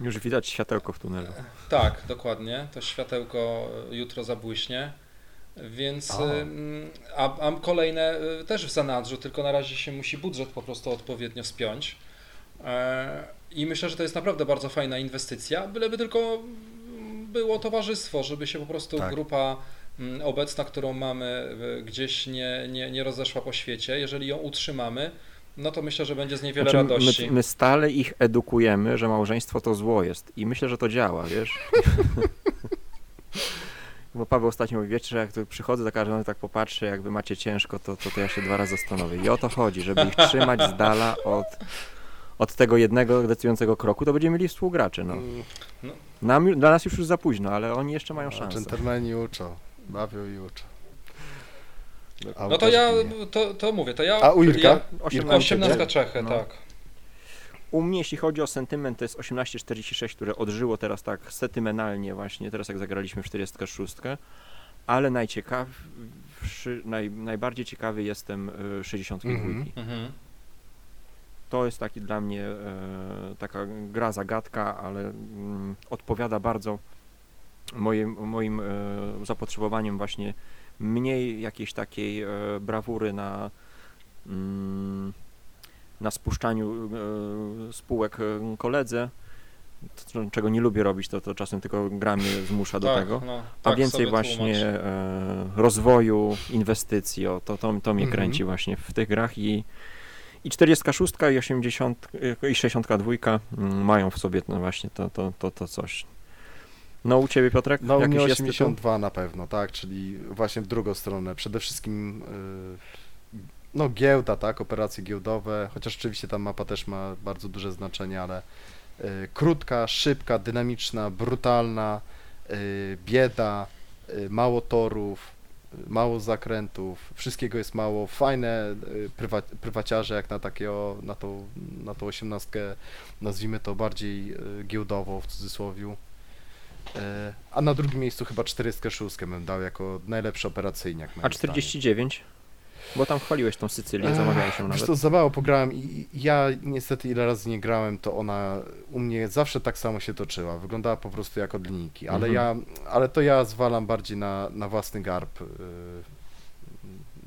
Już widać światełko w tunelu. Tak, dokładnie. To światełko jutro zabłyśnie. Więc A. ym, a, a kolejne y, też w zanadrzu, tylko na razie się musi budżet po prostu odpowiednio spiąć. E, I myślę, że to jest naprawdę bardzo fajna inwestycja, byleby tylko mm, było towarzystwo, żeby się po prostu Tak. grupa mm, obecna, którą mamy y, gdzieś nie, nie, nie rozeszła po świecie. Jeżeli ją utrzymamy, no to myślę, że będzie z niej wiele Znaczy, radości. my, my stale ich edukujemy, że małżeństwo to zło jest i myślę, że to działa, wiesz? Bo Paweł ostatnio mówi, wiecie, że jak tu przychodzę do każdego, tak popatrzy, jak wy macie ciężko, to, to, to ja się dwa razy zastanowię. I o to chodzi, żeby ich trzymać z dala od, od tego jednego decydującego kroku, to będziemy mieli współgraczy, no. Mm, Nam, dla nas już już za późno, ale oni jeszcze mają szansę. Dżentelmeni uczą, bawią i uczą. A No to ja, to, to mówię, to ja... A u Irka? Ja, Osiemnaście 18 Czechy. Czechy, No. tak. U mnie, jeśli chodzi o sentyment, to jest 1846, które odżyło teraz tak sentymentalnie właśnie, teraz jak zagraliśmy w 46, ale najciekawszy, naj, najbardziej ciekawy jestem y, 62. Mhm. Mhm. To jest taki dla mnie e, taka gra zagadka, ale mm, odpowiada bardzo moim, moim e, zapotrzebowaniom właśnie mniej jakiejś takiej e, brawury na mm, na spuszczaniu e, spółek e, koledze, to, czego nie lubię robić, to, to czasem tylko gra mnie zmusza do tak, tego. No, A tak więcej sobie właśnie e, rozwoju, inwestycji, o, to, to, to mnie Mhm. kręci właśnie w tych grach i, i 46 i 80 e, i 62 mm, mają w sobie no właśnie to, to, to, to coś. No u Ciebie Piotrek? No u mnie Jakiś jest tytuł? 82 na pewno, tak, czyli właśnie w drugą stronę. Przede wszystkim y, no giełda, tak, operacje giełdowe, chociaż oczywiście ta mapa też ma bardzo duże znaczenie, ale y, krótka, szybka, dynamiczna, brutalna, y, bieda, y, mało torów, y, mało zakrętów, wszystkiego jest mało, fajne y, prywa, prywaciarze jak na takiego, na tą, na tą osiemnastkę, nazwijmy to bardziej y, giełdowo w cudzysłowiu. E, A na drugim miejscu chyba 46 bym dał jako najlepszy operacyjniak. A moim 49? Bo tam chwaliłeś tą Sycylię, zamawiałeś Wiesz nawet. to za mało pograłem i ja niestety ile razy nie grałem, to ona u mnie zawsze tak samo się toczyła. Wyglądała po prostu jak od linijki, ale Mhm. ja, ale to ja zwalam bardziej na, na własny garb y,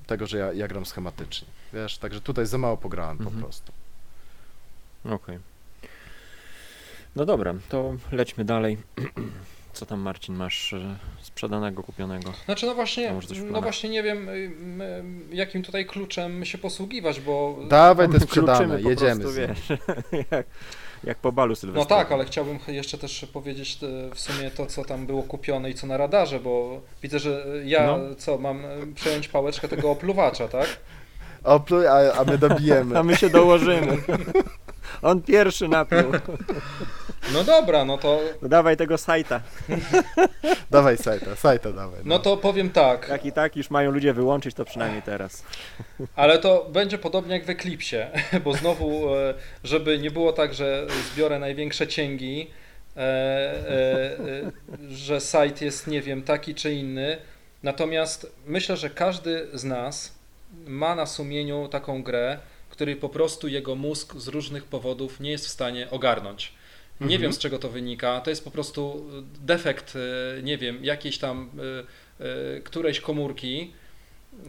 tego, że ja, ja gram schematycznie. Wiesz, także tutaj za mało pograłem po Mhm. prostu. Okej. No dobra, to lećmy dalej. Co tam Marcin masz e, sprzedanego, kupionego? Znaczy no właśnie, no właśnie nie wiem y, jakim tutaj kluczem się posługiwać, bo Dawaj te sprzedane, jedziemy prostu, wiesz, jak, jak po balu no sylwestrowym. tak, ale chciałbym jeszcze też powiedzieć e, w sumie to, co tam było kupione i co na radarze, bo widzę, że ja No. co, mam e, przejąć pałeczkę tego opluwacza, tak? O, pluj, a, a my dobijemy. A my się dołożymy. On pierwszy napił. No dobra, no to, No dawaj tego sajta. Dawaj sajta, sajta dawaj. no to powiem tak, Jak i tak już mają ludzie wyłączyć, to przynajmniej teraz. ale to będzie podobnie jak w Eklipsie, bo znowu, e, żeby nie było tak, że zbiorę największe cięgi, e, e, że site jest, nie wiem, taki czy inny. Natomiast myślę, że każdy z nas ma na sumieniu taką grę, której po prostu jego mózg z różnych powodów nie jest w stanie ogarnąć. Nie Mhm. wiem z czego to wynika. To jest po prostu defekt, e, nie wiem, jakiejś tam e, e, którejś komórki.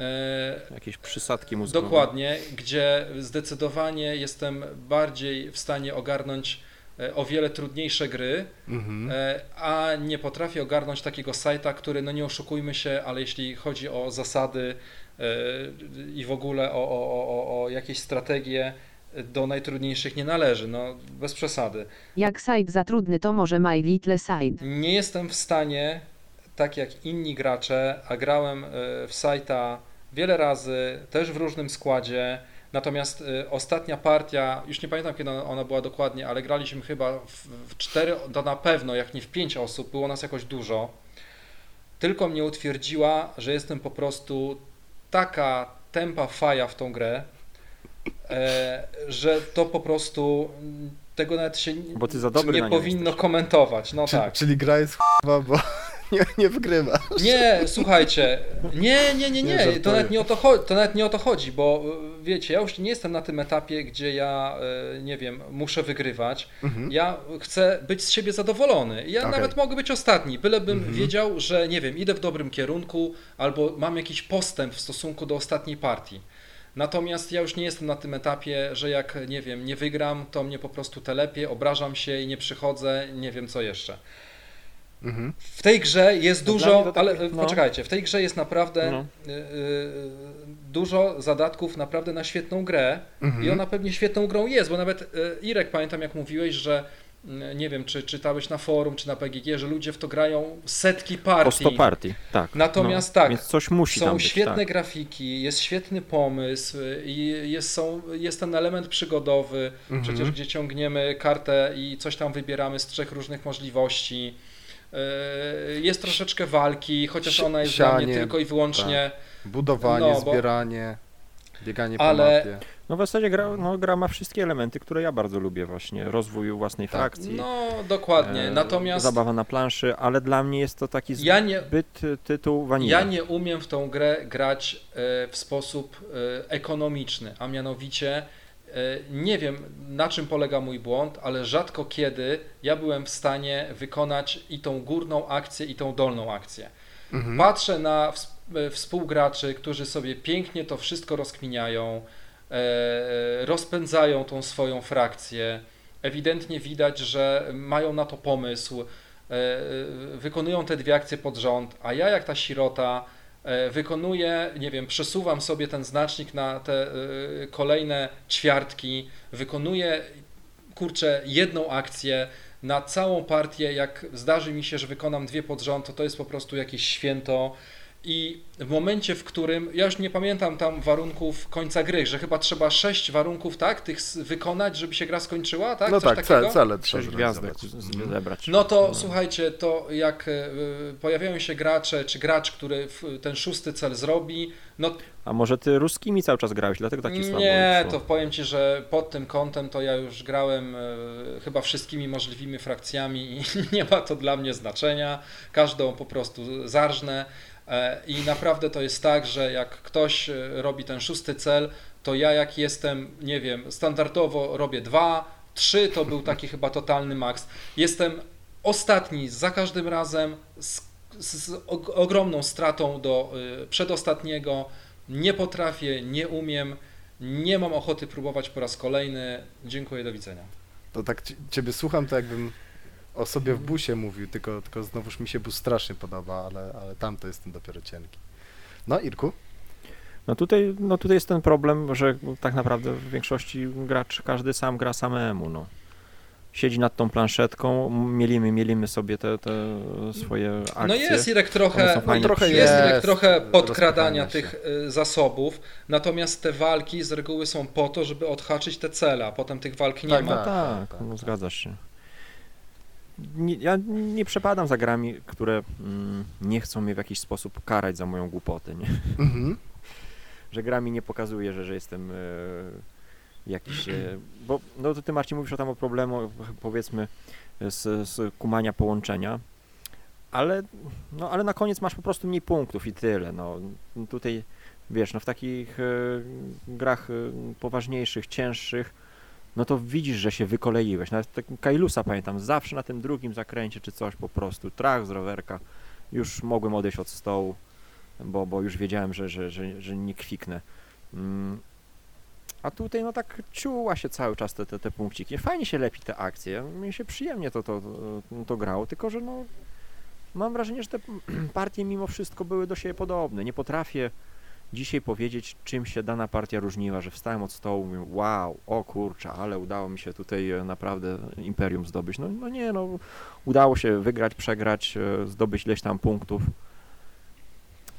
e, Jakieś przysadki mózgowe. Dokładnie, gdzie zdecydowanie jestem bardziej w stanie ogarnąć e, o wiele trudniejsze gry, Mhm. e, a nie potrafię ogarnąć takiego sajta, który, no nie oszukujmy się, ale jeśli chodzi o zasady e, i w ogóle o, o, o, o- jakieś strategie, do najtrudniejszych nie należy, no bez przesady. Jak site za trudny to może My Little Site. Nie jestem w stanie, tak jak inni gracze, a grałem e, w sajta wiele razy, też w różnym składzie. Natomiast e, ostatnia partia, już nie pamiętam kiedy ona- była dokładnie, ale graliśmy chyba w, w cztery, to na pewno, jak nie w pięć osób, było nas jakoś dużo. Tylko mnie utwierdziła, że jestem po prostu taka tempa faja w tą grę, e, że to po prostu tego nawet się Bo ty za dobry nie powinno jesteś. komentować. No Czy, tak. Czyli gra jest ch**wa, bo nie, nie wygrywa. Nie, słuchajcie, nie, nie, nie, Nie, to nawet nie, o to cho- to nawet nie o to chodzi, bo y, wiecie, ja już nie jestem na tym etapie, gdzie ja, y, nie wiem, muszę wygrywać. Mhm. Ja chcę być z siebie zadowolony. Ja nawet mogę być ostatni, bylebym Mhm. wiedział, że nie wiem, idę w dobrym kierunku albo mam jakiś postęp w stosunku do ostatniej partii. Natomiast ja już nie jestem na tym etapie, że jak nie wiem, nie wygram, to mnie po prostu telepie, obrażam się i nie przychodzę, nie wiem co jeszcze. Mhm. W tej grze jest dla dużo, to tak- ale e, no. poczekajcie, w tej grze jest naprawdę No. y, dużo zadatków naprawdę na świetną grę Mhm. i ona pewnie świetną grą jest, bo nawet y, Irek, pamiętam jak mówiłeś, że y, nie wiem, czy czytałeś na forum, czy na PGG, że ludzie w to grają setki Po partii. 100 partii, tak. Natomiast no, tak, Więc coś musi tam Są być, świetne tak. grafiki, jest świetny pomysł i jest, są, jest ten element przygodowy, Mhm. przecież gdzie ciągniemy kartę i coś tam wybieramy z trzech różnych możliwości. Y, Jest troszeczkę walki, chociaż ona jest dla mnie sianie, tylko i wyłącznie. Budowanie, No, bo- zbieranie, bieganie po Ale- mapie. No w zasadzie gra, no, gra ma wszystkie elementy, które ja bardzo lubię właśnie. Rozwój własnej Tak. frakcji. No, dokładnie. e, Natomiast Zabawa na planszy, ale dla mnie jest to taki ja nie, zbyt y, tytuł wanila. Ja nie umiem w tą grę grać e, w sposób e, ekonomiczny, a mianowicie e, nie wiem na czym polega mój błąd, ale rzadko kiedy ja byłem w stanie wykonać i tą górną akcję, i tą dolną akcję. Mhm. Patrzę na e, współgraczy, którzy sobie pięknie to wszystko rozkminiają, e, rozpędzają tą swoją frakcję. Ewidentnie widać, że mają na to pomysł, e, wykonują te dwie akcje pod rząd, a ja jak ta sirota e, wykonuję, nie wiem, przesuwam sobie ten znacznik na te e, kolejne ćwiartki, wykonuję, kurczę, jedną akcję na całą partię, jak zdarzy mi się, że wykonam dwie pod rząd, to to jest po prostu jakieś święto. I w momencie, w którym, ja już nie pamiętam tam warunków końca gry, że chyba trzeba sześć warunków, tak, tych wykonać, żeby się gra skończyła, tak? no Coś tak, takiego? ce, cele trzeba Sześć gwiazdek Mhm. zebrać. No to słuchajcie, to jak e, pojawiają się gracze, czy gracz, który w- ten szósty cel zrobi, no A może ty ruskimi cały czas grałeś, dlatego taki słabo nie, to powiem Ci, że pod tym kątem to ja już grałem e, chyba wszystkimi możliwymi frakcjami i nie ma to dla mnie znaczenia. Każdą po prostu zarżnę. E, I naprawdę to jest tak, że jak ktoś e, robi ten szósty cel, to ja jak jestem, nie wiem, standardowo robię dwa, trzy to był taki chyba totalny maks. Jestem ostatni za każdym razem z, z og- ogromną stratą do y, przedostatniego. Nie potrafię, nie umiem, nie mam ochoty próbować po raz kolejny. Dziękuję, do widzenia. To tak ci- ciebie słucham, to jakbym o sobie w busie mówił, tylko, tylko znowuż mi się bus strasznie podoba, ale, ale tam to jestem dopiero cienki. No Irku? No tutaj, no tutaj jest ten problem, że tak naprawdę w większości gracz, każdy sam gra samemu, no. Siedzi nad tą planszetką, mielimy, mielimy sobie te, te swoje akcje. No jest Irek One trochę, fajnie trochę jest Irek jest trochę podkradania tych y, zasobów, natomiast te walki z reguły są po to, żeby odhaczyć te cele, a potem tych walk nie Tak, ma. No tak, tak, tak, no tak. zgadzasz się. Nie, ja nie przepadam za grami, które mm, nie chcą mnie w jakiś sposób karać za moją głupotę, nie? Mhm. że gra mi nie pokazuje, że, że jestem e, jakiś. E, bo no to ty Marcin mówisz o tam o problemu, powiedzmy, z, z kumania połączenia. Ale, no, ale na koniec masz po prostu mniej punktów i tyle. No. Tutaj wiesz, no w takich e, grach e, poważniejszych, cięższych, no to widzisz, że się wykoleiłeś. Nawet tak Kailusa pamiętam, zawsze na tym drugim zakręcie czy coś po prostu, trach z rowerka, już mogłem odejść od stołu bo, bo już wiedziałem, że, że, że, że nie kwiknę. A tutaj no tak czuła się cały czas te, te, te punkciki. Fajnie się lepi te akcje, mi się przyjemnie to, to, to, to grało, tylko że no mam wrażenie, że te partie mimo wszystko były do siebie podobne. Nie potrafię dzisiaj powiedzieć, czym się dana partia różniła, że wstałem od stołu i mówię, wow, o kurczę, ale udało mi się tutaj e, naprawdę imperium zdobyć. No, no nie, no udało się wygrać, przegrać, e, zdobyć ileś tam punktów.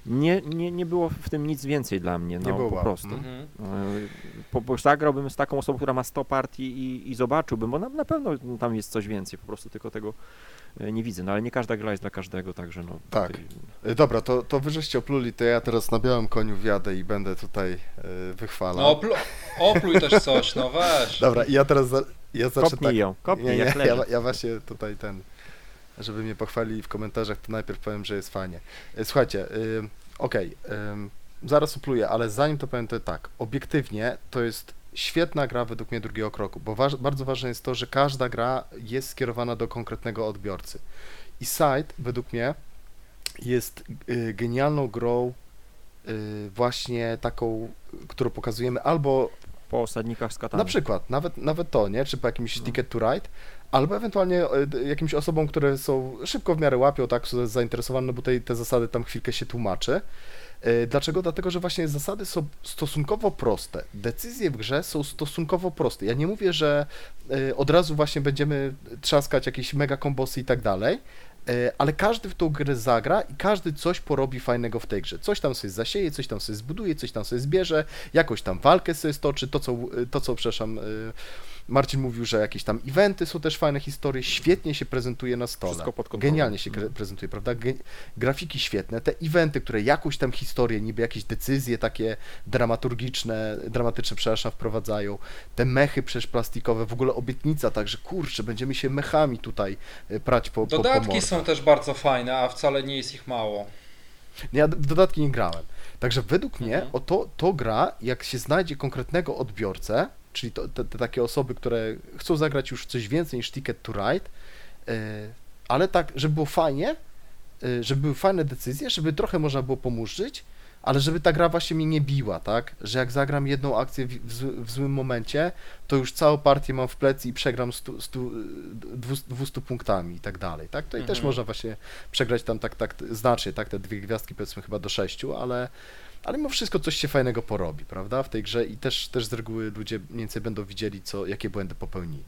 Nie, nie, nie było w tym nic więcej dla mnie, no Nie było po prostu. Mhm. E, Po, po, zagrałbym z taką osobą, która ma 100 partii i, i zobaczyłbym, bo na, na pewno tam jest coś więcej, po prostu tylko tego e, nie widzę. No ale nie każda gra jest dla każdego, także no. Tak. tutaj- Y, Dobra, to, to wy żeście opluli, to ja teraz na białym koniu wjadę i będę tutaj y, wychwalał. No oplu, opluj też coś, no weź. Dobra, i ja teraz za, ja zacznę Kopnij tak. ją, kopnij, nie, nie, jak ja, leży. ja właśnie tutaj ten żeby mnie pochwalili w komentarzach, to najpierw powiem, że jest fajnie. E, Słuchajcie, y, okej, ym, zaraz upluję, ale zanim to powiem, to tak, obiektywnie to jest świetna gra według mnie drugiego kroku, bo waż, bardzo ważne jest to, że każda gra jest skierowana do konkretnego odbiorcy. I Side według mnie jest genialną grą właśnie taką, którą pokazujemy albo Po osadnikach z katany. na przykład, nawet, nawet to, nie? Czy po jakimś No. Ticket to Ride, albo ewentualnie e, jakimś osobom, które są szybko w miarę łapią, tak, są zainteresowane, no bo tej, te zasady tam chwilkę się tłumaczy. E, Dlaczego? Dlatego, że właśnie zasady są stosunkowo proste. Decyzje w grze są stosunkowo proste. Ja nie mówię, że e, od razu właśnie będziemy trzaskać jakieś mega kombosy i tak dalej, ale każdy w tą grę zagra i każdy coś porobi fajnego w tej grze. Coś tam sobie zasieje, coś tam sobie zbuduje, coś tam sobie zbierze, jakąś tam walkę sobie stoczy, to co, to co przepraszam, Marcin mówił, że jakieś tam eventy są też fajne historie, świetnie się prezentuje na stole. Wszystko pod kontrolą. Genialnie się Mhm. prezentuje, prawda? Ge- grafiki świetne, te eventy, które jakąś tam historię, niby jakieś decyzje takie dramaturgiczne, dramatyczne, przepraszam, wprowadzają. Te mechy przecież plastikowe, w ogóle obietnica, także kurczę, będziemy się mechami tutaj e, prać po, po, po Dodatki mordach. są też bardzo fajne, a wcale nie jest ich mało. Ja w dodatki nie grałem. Także według mnie Mhm. o to, to gra, jak się znajdzie konkretnego odbiorcę, czyli to, te, te takie osoby, które chcą zagrać już coś więcej niż Ticket to Ride, yy, ale tak, żeby było fajnie, yy, żeby były fajne decyzje, żeby trochę można było pomurzyć, ale żeby ta gra właśnie mnie nie biła, tak? Że jak zagram jedną akcję w, w, zły- w złym momencie, to już całą partię mam w plecy i przegram stu, stu, dwu- 200 punktami i tak dalej, tak? To i też Mhm. można właśnie przegrać tam tak, tak znacznie, tak? Te dwie gwiazdki powiedzmy chyba do sześciu, ale, ale mimo wszystko coś się fajnego porobi, prawda? W tej grze i też, też z reguły ludzie mniej więcej będą widzieli, co, jakie błędy popełnili.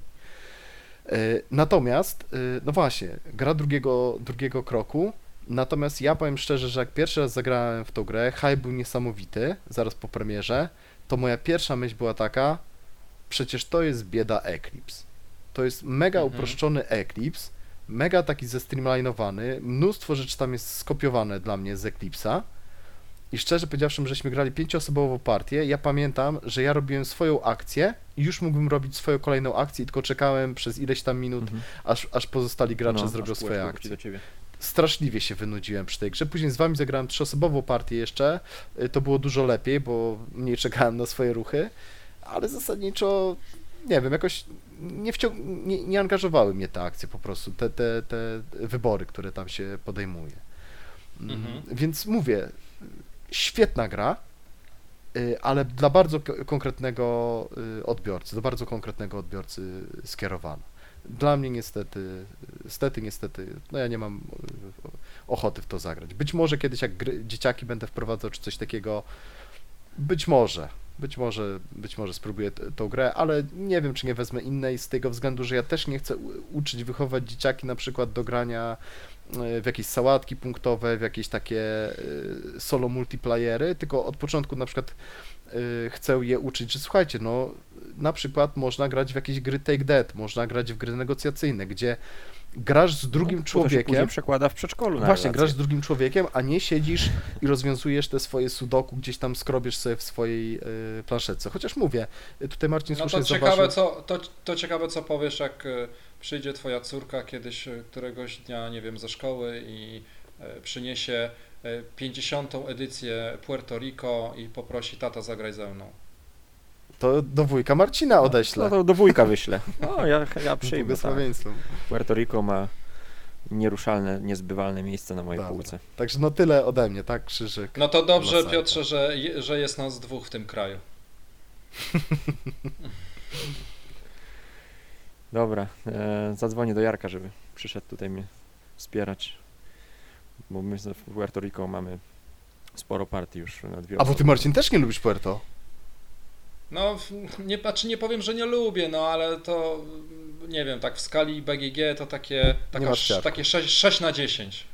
E, Natomiast, e, no właśnie, gra drugiego, drugiego kroku. Natomiast ja powiem szczerze, że jak pierwszy raz zagrałem w tą grę, hype był niesamowity, zaraz po premierze, to moja pierwsza myśl była taka, przecież to jest bieda Eclipse. To jest mega Mhm. uproszczony Eclipse, mega taki zestreamlinowany, mnóstwo rzeczy tam jest skopiowane dla mnie z Eclipse'a. I szczerze powiedziawszy, żeśmy grali pięcioosobową partię, ja pamiętam, że ja robiłem swoją akcję i już mógłbym robić swoją kolejną akcję, tylko czekałem przez ileś tam minut, Mhm. aż, aż pozostali gracze No, zrobią swoje akcje straszliwie się wynudziłem przy tej grze. Później z wami zagrałem trzyosobową partię jeszcze. Y, To było dużo lepiej, bo mniej czekałem na swoje ruchy, ale zasadniczo nie wiem, jakoś nie, wcią- nie, nie angażowały mnie te akcje po prostu, te, te, te wybory, które tam się podejmuje. Mm, Mhm. Więc mówię, świetna gra, y, ale dla bardzo konkretnego y, odbiorcy, do bardzo konkretnego odbiorcy skierowana. Dla mnie niestety, niestety, niestety, no ja nie mam y, ochoty w to zagrać. Być może kiedyś jak gry, dzieciaki będę wprowadzał czy coś takiego, być może, być może, być może spróbuję tą grę, ale nie wiem, czy nie wezmę innej z tego względu, że ja też nie chcę uczyć, wychować dzieciaki na przykład do grania y, w jakieś sałatki punktowe, w jakieś takie y, solo multiplayery, tylko od początku na przykład y, chcę je uczyć, że słuchajcie, no na przykład można grać w jakieś gry Take That, można grać w gry negocjacyjne, gdzie grasz z drugim No, To się człowiekiem, przekłada w przedszkolu na Właśnie, relacje. grasz z drugim człowiekiem, a nie siedzisz i rozwiązujesz te swoje sudoku, gdzieś tam skrobiesz sobie w swojej y, planszetce. Chociaż mówię, y, tutaj Marcin No słusznie to ciekawe, zauważył... co, to, to ciekawe, co powiesz, jak e, przyjdzie twoja córka kiedyś e, któregoś dnia, nie wiem, ze szkoły i e, przyniesie e, 50. edycję Puerto Rico i poprosi tata zagraj ze mną. To do wujka Marcina odeślę. No to do wujka wyślę. No, ja, ja Z przyjmę. Tak. Puerto Rico ma nieruszalne, niezbywalne miejsce na mojej Dobra. półce. Także no tyle ode mnie, tak, Krzyżyk? No to dobrze. Piotrze, że, że jest nas dwóch w tym kraju. Dobra, e, zadzwonię do Jarka, żeby przyszedł tutaj mnie wspierać. Bo my w Puerto Rico mamy sporo partii już na dwie A bo ty osoby. Marcin też nie lubisz Puerto? No, nie, znaczy nie powiem, że nie lubię, no ale to nie wiem, tak w skali BGG to takie, taka, takie 6, 6 na 10.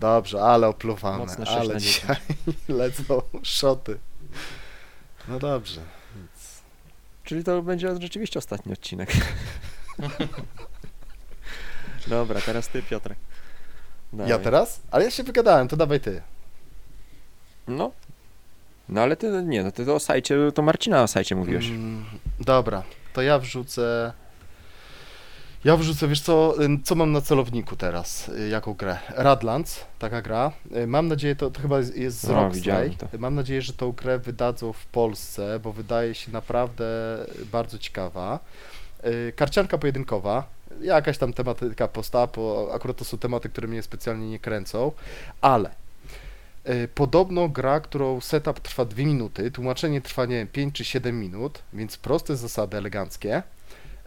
Dobrze, ale opluwane, Mocne sześć ale na dzisiaj lecą szoty. No dobrze. Więc... Czyli to będzie rzeczywiście ostatni odcinek. Dobra, teraz ty Piotrek. Ja Dawaj. teraz? Ale ja się wygadałem, to dawaj ty. No. No ale ty, nie, no ty to o sajcie, to Marcina o sajcie mówiłeś. Mm, dobra, to ja wrzucę. Ja wrzucę, wiesz co, y, co mam na celowniku teraz, y, jaką grę? Radlands, taka gra. Y, Mam nadzieję, to, to chyba jest- z No, to. Mam nadzieję, że tą grę wydadzą w Polsce, bo wydaje się naprawdę bardzo ciekawa. Y, Karcianka pojedynkowa, jakaś tam tematyka postapo, akurat to są tematy, które mnie specjalnie nie kręcą, ale y, podobno gra, którą setup trwa 2 minuty, tłumaczenie trwa, nie wiem, 5 czy 7 minut, więc proste zasady, eleganckie.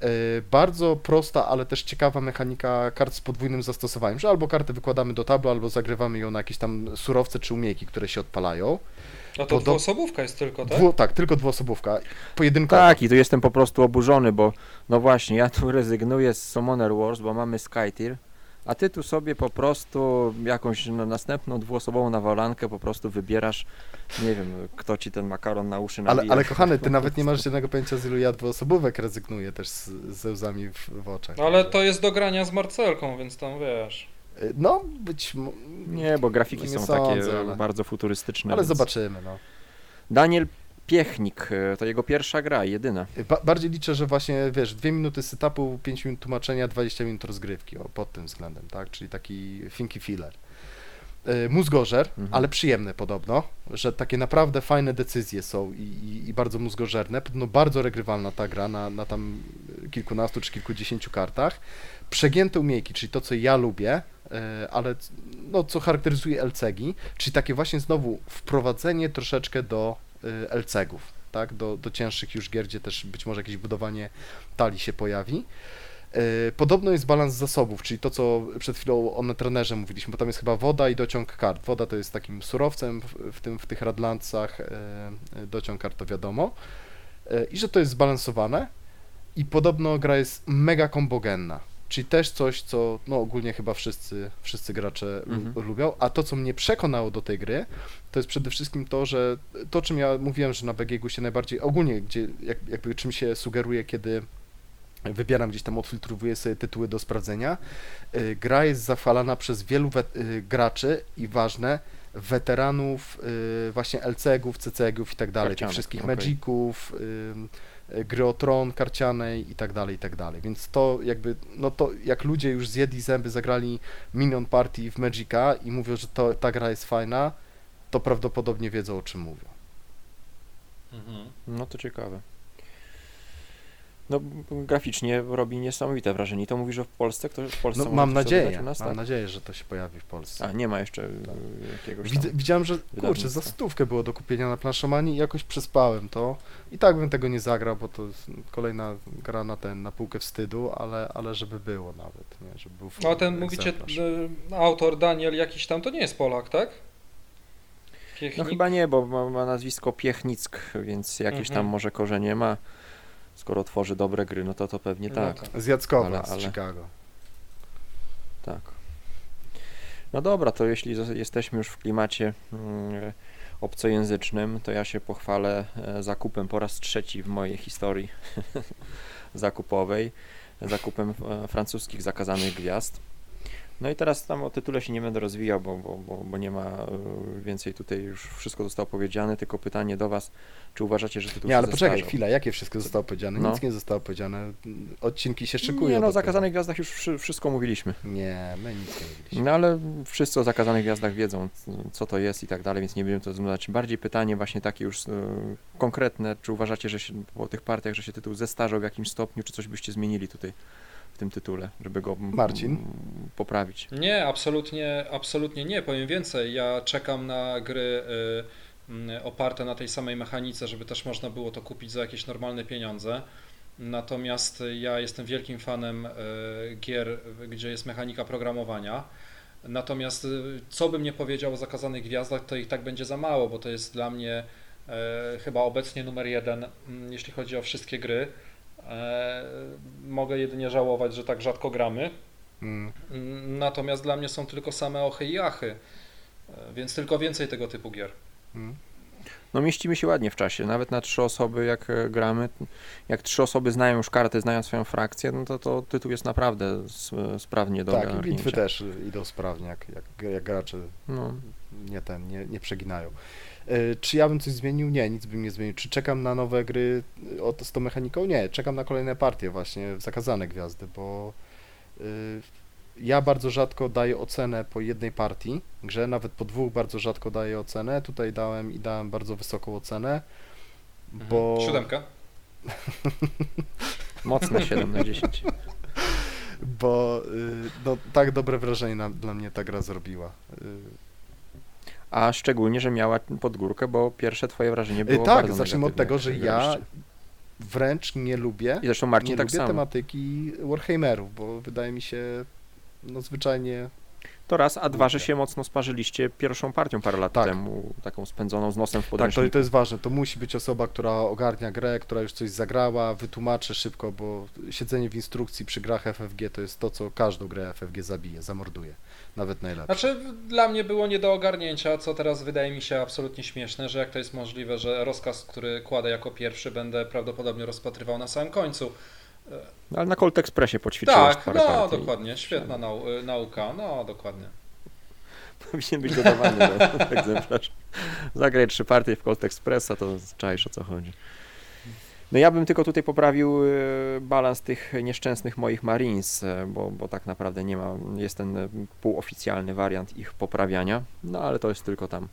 Y, Bardzo prosta, ale też ciekawa mechanika kart z podwójnym zastosowaniem, że albo kartę wykładamy do tablu, albo zagrywamy ją na jakieś tam surowce czy umiejki, które się odpalają. A to Podob- dwuosobówka jest tylko, tak? Dwu, tak, tylko dwuosobówka. Pojedynkowa. Tak, i tu jestem po prostu oburzony, bo no właśnie, ja tu rezygnuję z Summoner Wars, bo mamy Skytier, a ty tu sobie po prostu jakąś następną dwuosobową nawalankę po prostu wybierasz, nie wiem, kto ci ten makaron na uszy Ale, nawija. ale kochany, ty nawet nie masz żadnego pojęcia, z ilu ja dwuosobówek rezygnuję też z, ze łzami w, w oczach. No ale to jest do grania z Marcelką, więc tam wiesz. Y, No, być Nie, bo grafiki Nie są sądzę, takie ale- bardzo futurystyczne. Ale więc- zobaczymy, no. Daniel Piechnik, e, to jego pierwsza gra, jedyna. Ba bardziej liczę, że właśnie, wiesz, dwie minuty setupu, 5 minut tłumaczenia, 20 minut rozgrywki, o, pod tym względem, tak? Czyli taki finky filler. Y, Mózgożer, Mhm. ale przyjemny podobno, że takie naprawdę fajne decyzje są i, i, i bardzo mózgożerne. Podobno bardzo regrywalna ta gra na, na tam kilkunastu czy kilkudziesięciu kartach. Przegięte umiejki, czyli to, co ja lubię, y, ale no, co charakteryzuje LCG, czyli takie właśnie znowu wprowadzenie troszeczkę do LCG-ów, tak, do, do cięższych już gier, gdzie też być może jakieś budowanie talii się pojawi. Y, Podobno jest balans zasobów, czyli to, co przed chwilą o netrenerze mówiliśmy, bo tam jest chyba woda i dociąg kart. Woda to jest takim surowcem w, tym, w tych radlancach, y, y, dociąg kart to wiadomo. Y, I że to jest zbalansowane i podobno gra jest mega kombogenna, czyli też coś, co no ogólnie chyba wszyscy, wszyscy gracze Mhm. lubią, a to, co mnie przekonało do tej gry, to jest przede wszystkim to, że to, czym ja mówiłem, że na BGG się najbardziej, ogólnie, gdzie jak, jakby czym się sugeruje, kiedy wybieram gdzieś tam, odfiltrowuję sobie tytuły do sprawdzenia, y, gra jest zachwalana przez wielu y, graczy i ważne, weteranów y, właśnie LCG-ów, CCG-ów i tak dalej, tych Karcianek, wszystkich okej. Magiców, y, gry o tron karcianej i tak dalej, i tak dalej. Więc to jakby, no to jak ludzie już zjedli zęby, zagrali milion partii w Magica i mówią, że to, ta gra jest fajna, to prawdopodobnie wiedzą o czym mówią. Mhm. No to ciekawe. No graficznie robi niesamowite wrażenie. I to mówisz, że w Polsce ktoś w Polsce No mam nadzieję, nas, mam tak? nadzieję, że to się pojawi w Polsce. A, nie ma jeszcze y, jakiegoś Widzę, tam... widziałem, że kurczę, za stówkę było do kupienia na planszomanii i jakoś przespałem to. I tak bym tego nie zagrał, bo to jest kolejna gra na ten, na półkę wstydu, ale, ale żeby było nawet, nie, żeby był No a ten mówicie, y, autor Daniel jakiś tam, to nie jest Polak, tak? No Piechnik? chyba nie, bo ma, ma nazwisko Piechnick, więc jakieś tam Mhm. może korzenie ma. Skoro tworzy dobre gry, no to to pewnie No tak. tak. Z Jackowa, ale- z ale- Chicago. Tak. No dobra, to jeśli jesteśmy już w klimacie mm, obcojęzycznym, to ja się pochwalę e, zakupem po raz trzeci w mojej historii zakupowej, zakupem e, francuskich zakazanych gwiazd. No i teraz tam o tytule się nie będę rozwijał, bo, bo, bo, bo nie ma e, więcej tutaj już wszystko zostało powiedziane, tylko pytanie do Was, czy uważacie, że tytuł Nie, ale poczekaj, zestarzał? chwila, jakie wszystko zostało powiedziane? No. Nic nie zostało powiedziane. Odcinki się szykują. Nie, no o zakazanych gwiazdach już wszy- wszystko mówiliśmy. Nie, my nic nie mówiliśmy. No ale wszyscy o zakazanych gwiazdach wiedzą, co to jest i tak dalej, więc nie będziemy to znudzać. Bardziej pytanie właśnie takie już e, konkretne, czy uważacie, że się po tych partiach, że się tytuł zestarzał w jakimś stopniu, czy coś byście zmienili tutaj w tym tytule, żeby go Marcin? poprawić? Nie, absolutnie, absolutnie nie. Powiem więcej, ja czekam na gry y, oparte na tej samej mechanice, żeby też można było to kupić za jakieś normalne pieniądze. Natomiast ja jestem wielkim fanem y, gier, gdzie jest mechanika programowania. Natomiast y, co bym nie powiedział o zakazanych gwiazdach, to i tak będzie za mało, bo to jest dla mnie e, chyba obecnie numer jeden, jeśli chodzi o wszystkie gry. E, mogę jedynie żałować, że tak rzadko gramy. Mm. Natomiast dla mnie są tylko same ochy i achy, E, więc tylko więcej tego typu gier. Mm. No mieścimy się ładnie w czasie, nawet na trzy osoby jak e, gramy, jak trzy osoby znają już karty, znają swoją frakcję, no to, to tytuł jest naprawdę sprawnie do Tak, bitwy też idą sprawnie, jak, jak, jak gracze No. nie ten, nie, nie przeginają. E, Czy ja bym coś zmienił? Nie, nic bym nie zmienił. Czy czekam na nowe gry o, z tą mechaniką? Nie, czekam na kolejne partie właśnie zakazane gwiazdy, bo y, ja bardzo rzadko daję ocenę po jednej partii grze, nawet po dwóch bardzo rzadko daję ocenę. Tutaj dałem i dałem bardzo wysoką ocenę, bo Mhm. Siódemka. Mocne 7 na 10. bo no, tak dobre wrażenie na, dla mnie ta gra zrobiła. Y, A szczególnie, że miała podgórkę, bo pierwsze twoje wrażenie y, było tak, bardzo zacznijmy od tego, że ja wręcz nie lubię I zresztą Marcin nie tak lubię samo. tematyki Warhammerów, bo wydaje mi się no zwyczajnie To raz, a dwa, że się mocno sparzyliście pierwszą partią parę lat Tak. temu, taką spędzoną z nosem w Tak, to, podręczniku. to jest ważne. To musi być osoba, która ogarnia grę, która już coś zagrała, wytłumaczy szybko, bo siedzenie w instrukcji przy grach FFG to jest to, co każdą grę FFG zabije, zamorduje. Nawet najlepiej. Znaczy, dla mnie było nie do ogarnięcia, co teraz wydaje mi się absolutnie śmieszne, że jak to jest możliwe, że rozkaz, który kładę jako pierwszy, będę prawdopodobnie rozpatrywał na samym końcu. No, Ale na Colt Expressie poćwiczyłeś Tak, parę no partii. dokładnie, świetna nau y, nauka, no dokładnie. Powinien być dodawany do egzemplarz. Zagraj trzy partie w Colt Expressa, to czaisz o co chodzi. No ja bym tylko tutaj poprawił e, balans tych nieszczęsnych moich Marines, e, bo, bo tak naprawdę nie ma, jest ten e, półoficjalny wariant ich poprawiania, no ale to jest tylko tam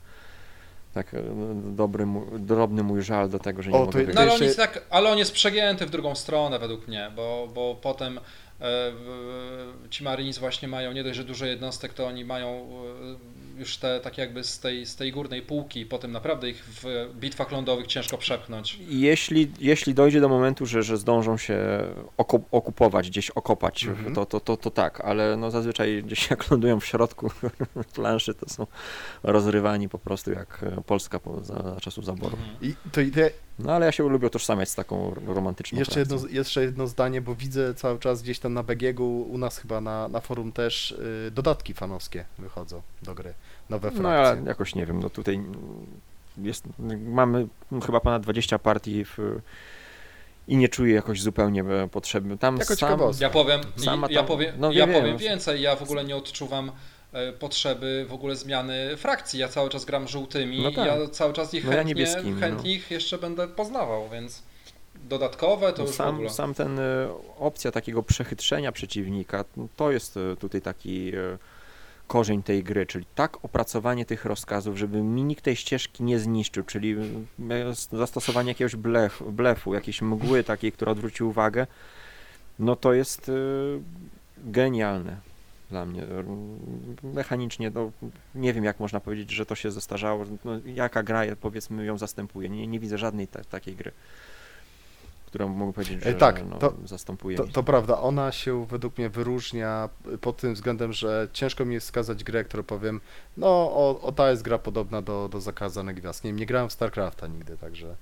tak dobry, drobny mój żal do tego, że nie O, mogę to No ale on, jest tak, ale on jest przegięty w drugą stronę według mnie, bo, bo potem e, ci Marines właśnie mają nie dość, że dużo jednostek, to oni mają e, już te tak jakby z tej, z tej górnej półki, potem naprawdę ich w bitwach lądowych ciężko przepchnąć. Jeśli, jeśli dojdzie do momentu, że, że zdążą się oko- okupować, gdzieś okopać, Mhm. to, to, to, to tak, ale no zazwyczaj gdzieś jak lądują w środku planszy, to są rozrywani po prostu jak e, Polska po, za, za czasów zaboru. Mhm. I to No ale ja się lubię utożsamiać z taką romantyczną jeszcze, jedno, jeszcze jedno zdanie, bo widzę cały czas gdzieś tam na BGG, u nas chyba na, na forum też y, dodatki fanowskie wychodzą do gry. Nowe No frakcje. ja jakoś nie wiem, no tutaj jest, mamy chyba ponad 20 partii w, i nie czuję jakoś zupełnie e, potrzeby. Tam Jako sam. Ja powiem, Sama ja tam- powiem, no ja wiem, powiem wiem. więcej, ja w ogóle nie odczuwam e, potrzeby w ogóle zmiany frakcji. Ja cały czas gram żółtymi No i tak. ja cały czas ich No ja chętnie, niebieskimi, chętnie ich jeszcze będę poznawał, więc dodatkowe to No już w ogóle. sam, sam ten e, opcja takiego przechytrzenia przeciwnika, no to jest tutaj taki korzeń tej gry, czyli tak opracowanie tych rozkazów, żeby mi nikt tej ścieżki nie zniszczył, czyli e, zastosowanie jakiegoś blef, blefu, jakiejś mgły takiej, która odwróci uwagę, no to jest e, genialne dla mnie. Mechanicznie, no, nie wiem jak można powiedzieć, że to się zestarzało, no, jaka gra powiedzmy ją zastępuje, nie, nie widzę żadnej ta, takiej gry którą mogę powiedzieć, E, że tak, no, to- zastępuje To, to prawda, ona się według mnie wyróżnia pod tym względem, że ciężko mi jest wskazać grę, którą powiem, no o, o ta jest gra podobna do, do Zakazanych Gwiazd. Nie, wiem, nie grałem w StarCrafta nigdy, także...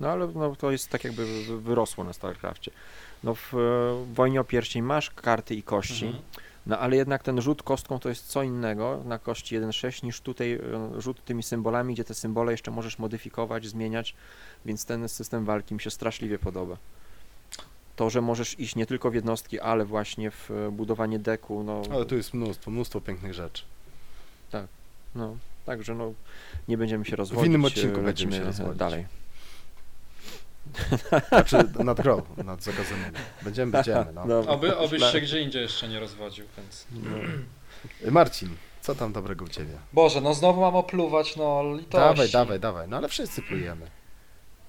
No ale no, to jest tak jakby wy- wyrosło na StarCrafcie. No w e, Wojnie o Pierścień masz karty i kości, Mhm. No ale jednak ten rzut kostką to jest co innego na kości 1.6 niż tutaj e, rzut tymi symbolami, gdzie te symbole jeszcze możesz modyfikować, zmieniać, więc ten system walki mi się straszliwie podoba. To, że możesz iść nie tylko w jednostki, ale właśnie w e, budowanie deku, no, Ale tu jest mnóstwo, mnóstwo pięknych rzeczy. no także no nie będziemy się rozwodzić. W innym odcinku e, będziemy się rozwodzić. dalej. Znaczy nad grą, nad Zakazanymi. Będziemy, będziemy, no. Dobra. Oby, obyś się gdzie indziej jeszcze nie rozwodził, więc... No. Marcin, co tam dobrego u Ciebie? Boże, no znowu mam opluwać, no litości. Dawaj, dawaj, dawaj, no ale wszyscy plujemy.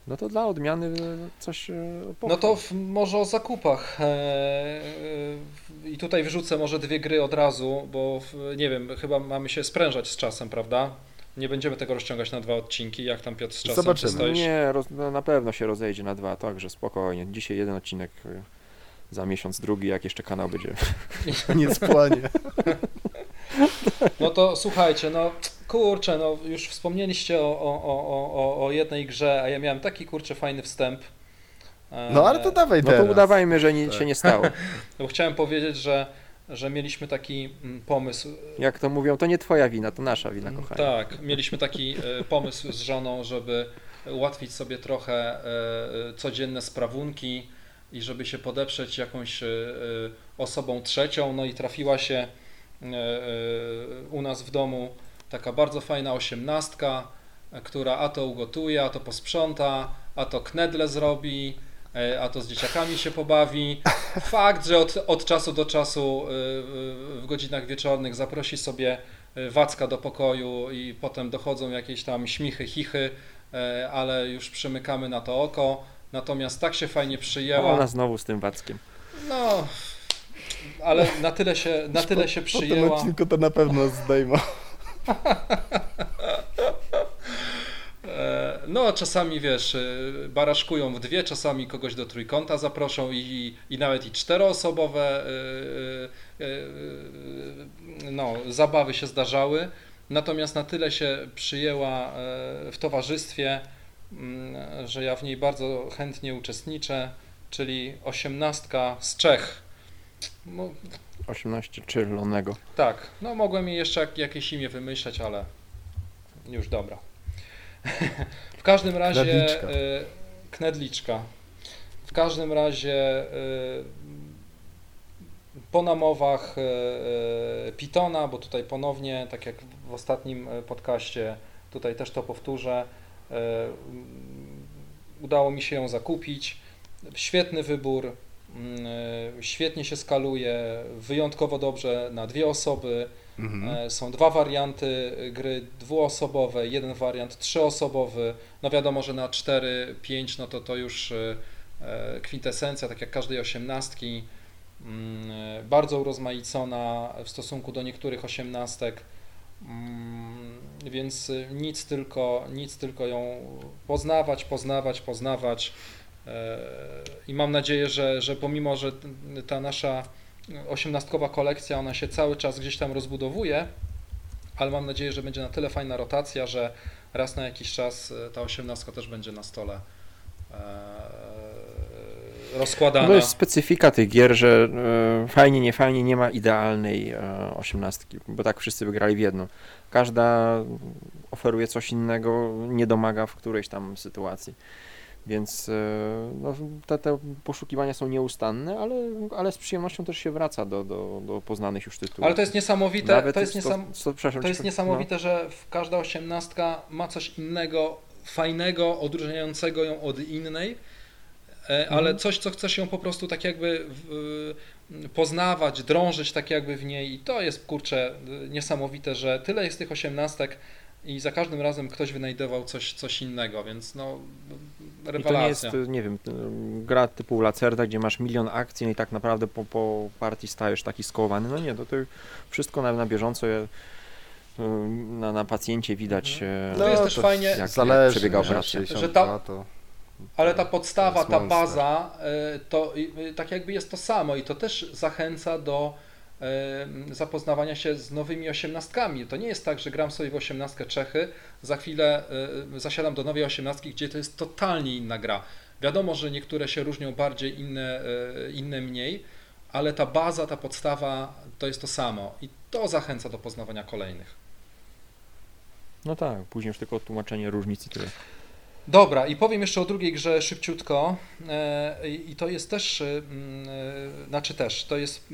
No to dla odmiany coś e, No pochwal. to w, może o zakupach. E, e, I tutaj wrzucę może dwie gry od razu, bo w, nie wiem, chyba mamy się sprężać z czasem, prawda? Nie będziemy tego rozciągać na dwa odcinki, jak tam Piotr z czasem Zobaczymy. ty stoisz? Nie, roz, no, na pewno się rozejdzie na dwa, także spokojnie. Dzisiaj jeden odcinek, y, za miesiąc drugi, jak jeszcze kanał będzie. Nie spłanie. No to słuchajcie, no kurczę, no już wspomnieliście o, o, o, o, o jednej grze, a ja miałem taki kurczę fajny wstęp. E, No ale to dawaj No to teraz. udawajmy, że ni- Tak. się nie stało. Bo chciałem powiedzieć, że, że mieliśmy taki mm, pomysł Jak to mówią, to nie twoja wina, to nasza wina, Mm, kochanie. Tak, mieliśmy taki e, pomysł z żoną, żeby ułatwić sobie trochę e, e, codzienne sprawunki i żeby się podeprzeć jakąś e, e, osobą trzecią. No i trafiła się e, e, u nas w domu taka bardzo fajna osiemnastka, e, która a to ugotuje, a to posprząta, a to knedle zrobi, e, a to z dzieciakami się pobawi. Fakt, że od, od czasu do czasu e, w godzinach wieczornych zaprosi sobie e, Wacka do pokoju i potem dochodzą jakieś tam śmichy, chichy, e, ale już przymykamy na to oko. Natomiast tak się fajnie przyjęła. Ona znowu z tym Wackiem. No, ale na tyle się, na tyle się Po tym przyjęła. odcinku to na pewno zdejmą. E, No, czasami wiesz, e, baraszkują w dwie, czasami kogoś do trójkąta zaproszą i, i nawet i czteroosobowe e, no, zabawy się zdarzały. Natomiast na tyle się przyjęła w towarzystwie, mm, że ja w niej bardzo chętnie uczestniczę, czyli osiemnastka z Czech. No, 18 czerwonego. tak, no mogłem jej jeszcze jak, jakieś imię wymyśleć, ale już dobra. w każdym razie Knedliczka. y, knedliczka. W każdym razie y, po namowach y, y, Pitona, bo tutaj ponownie, tak jak w ostatnim podcaście, tutaj też to powtórzę, udało mi się ją zakupić. Świetny wybór, świetnie się skaluje, wyjątkowo dobrze na dwie osoby. Mhm. E, Są dwa warianty gry dwuosobowe, jeden wariant trzyosobowy. No wiadomo, że na 4, 5 no to to już e, e, kwintesencja, tak jak każdej osiemnastki. Mm, e, Bardzo urozmaicona w stosunku do niektórych osiemnastek. Mm, Więc e, nic tylko, nic tylko ją poznawać, poznawać, poznawać. E, I mam nadzieję, że, że pomimo, że ta nasza osiemnastkowa kolekcja, ona się cały czas gdzieś tam rozbudowuje, ale mam nadzieję, że będzie na tyle fajna rotacja, że raz na jakiś czas e, ta osiemnastka też będzie na stole e, rozkładana. To jest specyfika tych gier, że e, fajnie, nie fajnie, nie ma idealnej osiemnastki, bo tak wszyscy wygrali w jedno. Każda oferuje coś innego, nie domaga w którejś tam sytuacji. Więc e, no, te, te poszukiwania są nieustanne, ale, ale z przyjemnością też się wraca do, do, do poznanych już tytułów. Ale to jest niesamowite, Nawet to jest, niesam, to jest niesamowite, że w każda osiemnastka ma coś innego, fajnego, odróżniającego ją od innej, e, ale Mhm. coś, co chce się po prostu tak jakby w, poznawać, drążyć tak jakby w niej i to jest kurczę niesamowite, że tyle jest tych osiemnastek i za każdym razem ktoś wynajdował coś, coś innego, więc no I to nie rewelacja. jest, nie wiem, y, gra typu Lacerda, gdzie masz milion akcji no i tak naprawdę po, po partii stajesz taki skołowany. No nie, to, to wszystko na, na bieżąco je, y, na, na pacjencie widać, Mhm. No, jest też to fajnie- jak Zależy, przebiega operacja. 62 Że ta- to... Ale ta podstawa, ta baza, y, to y, tak jakby jest to samo i to też zachęca do y, zapoznawania się z nowymi osiemnastkami. To nie jest tak, że gram sobie w osiemnastkę Czechy, za chwilę zasiadam do nowej osiemnastki, gdzie to jest totalnie inna gra. Wiadomo, że niektóre się różnią bardziej, inne, y, inne mniej, ale ta baza, ta podstawa to jest to samo i to zachęca do poznawania kolejnych. No tak, później już tylko tłumaczenie różnic i tyle. Dobra, i powiem jeszcze o drugiej grze szybciutko. E, I to jest też, e, e, znaczy też, to jest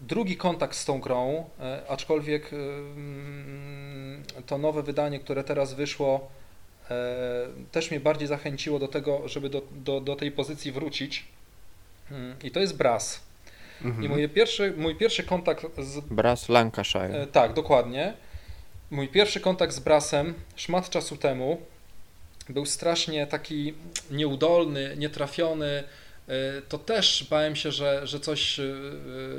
drugi kontakt z tą grą, aczkolwiek to nowe wydanie, które teraz wyszło, też mnie bardziej zachęciło do tego, żeby do, do, do tej pozycji wrócić. Mm, I to jest Brass. Mhm. I mój pierwszy, mój pierwszy kontakt z Brass Lancashire. Tak, dokładnie. Mój pierwszy kontakt z Brasem szmat czasu temu był strasznie taki nieudolny, nietrafiony. E, To też bałem się, że, że coś e,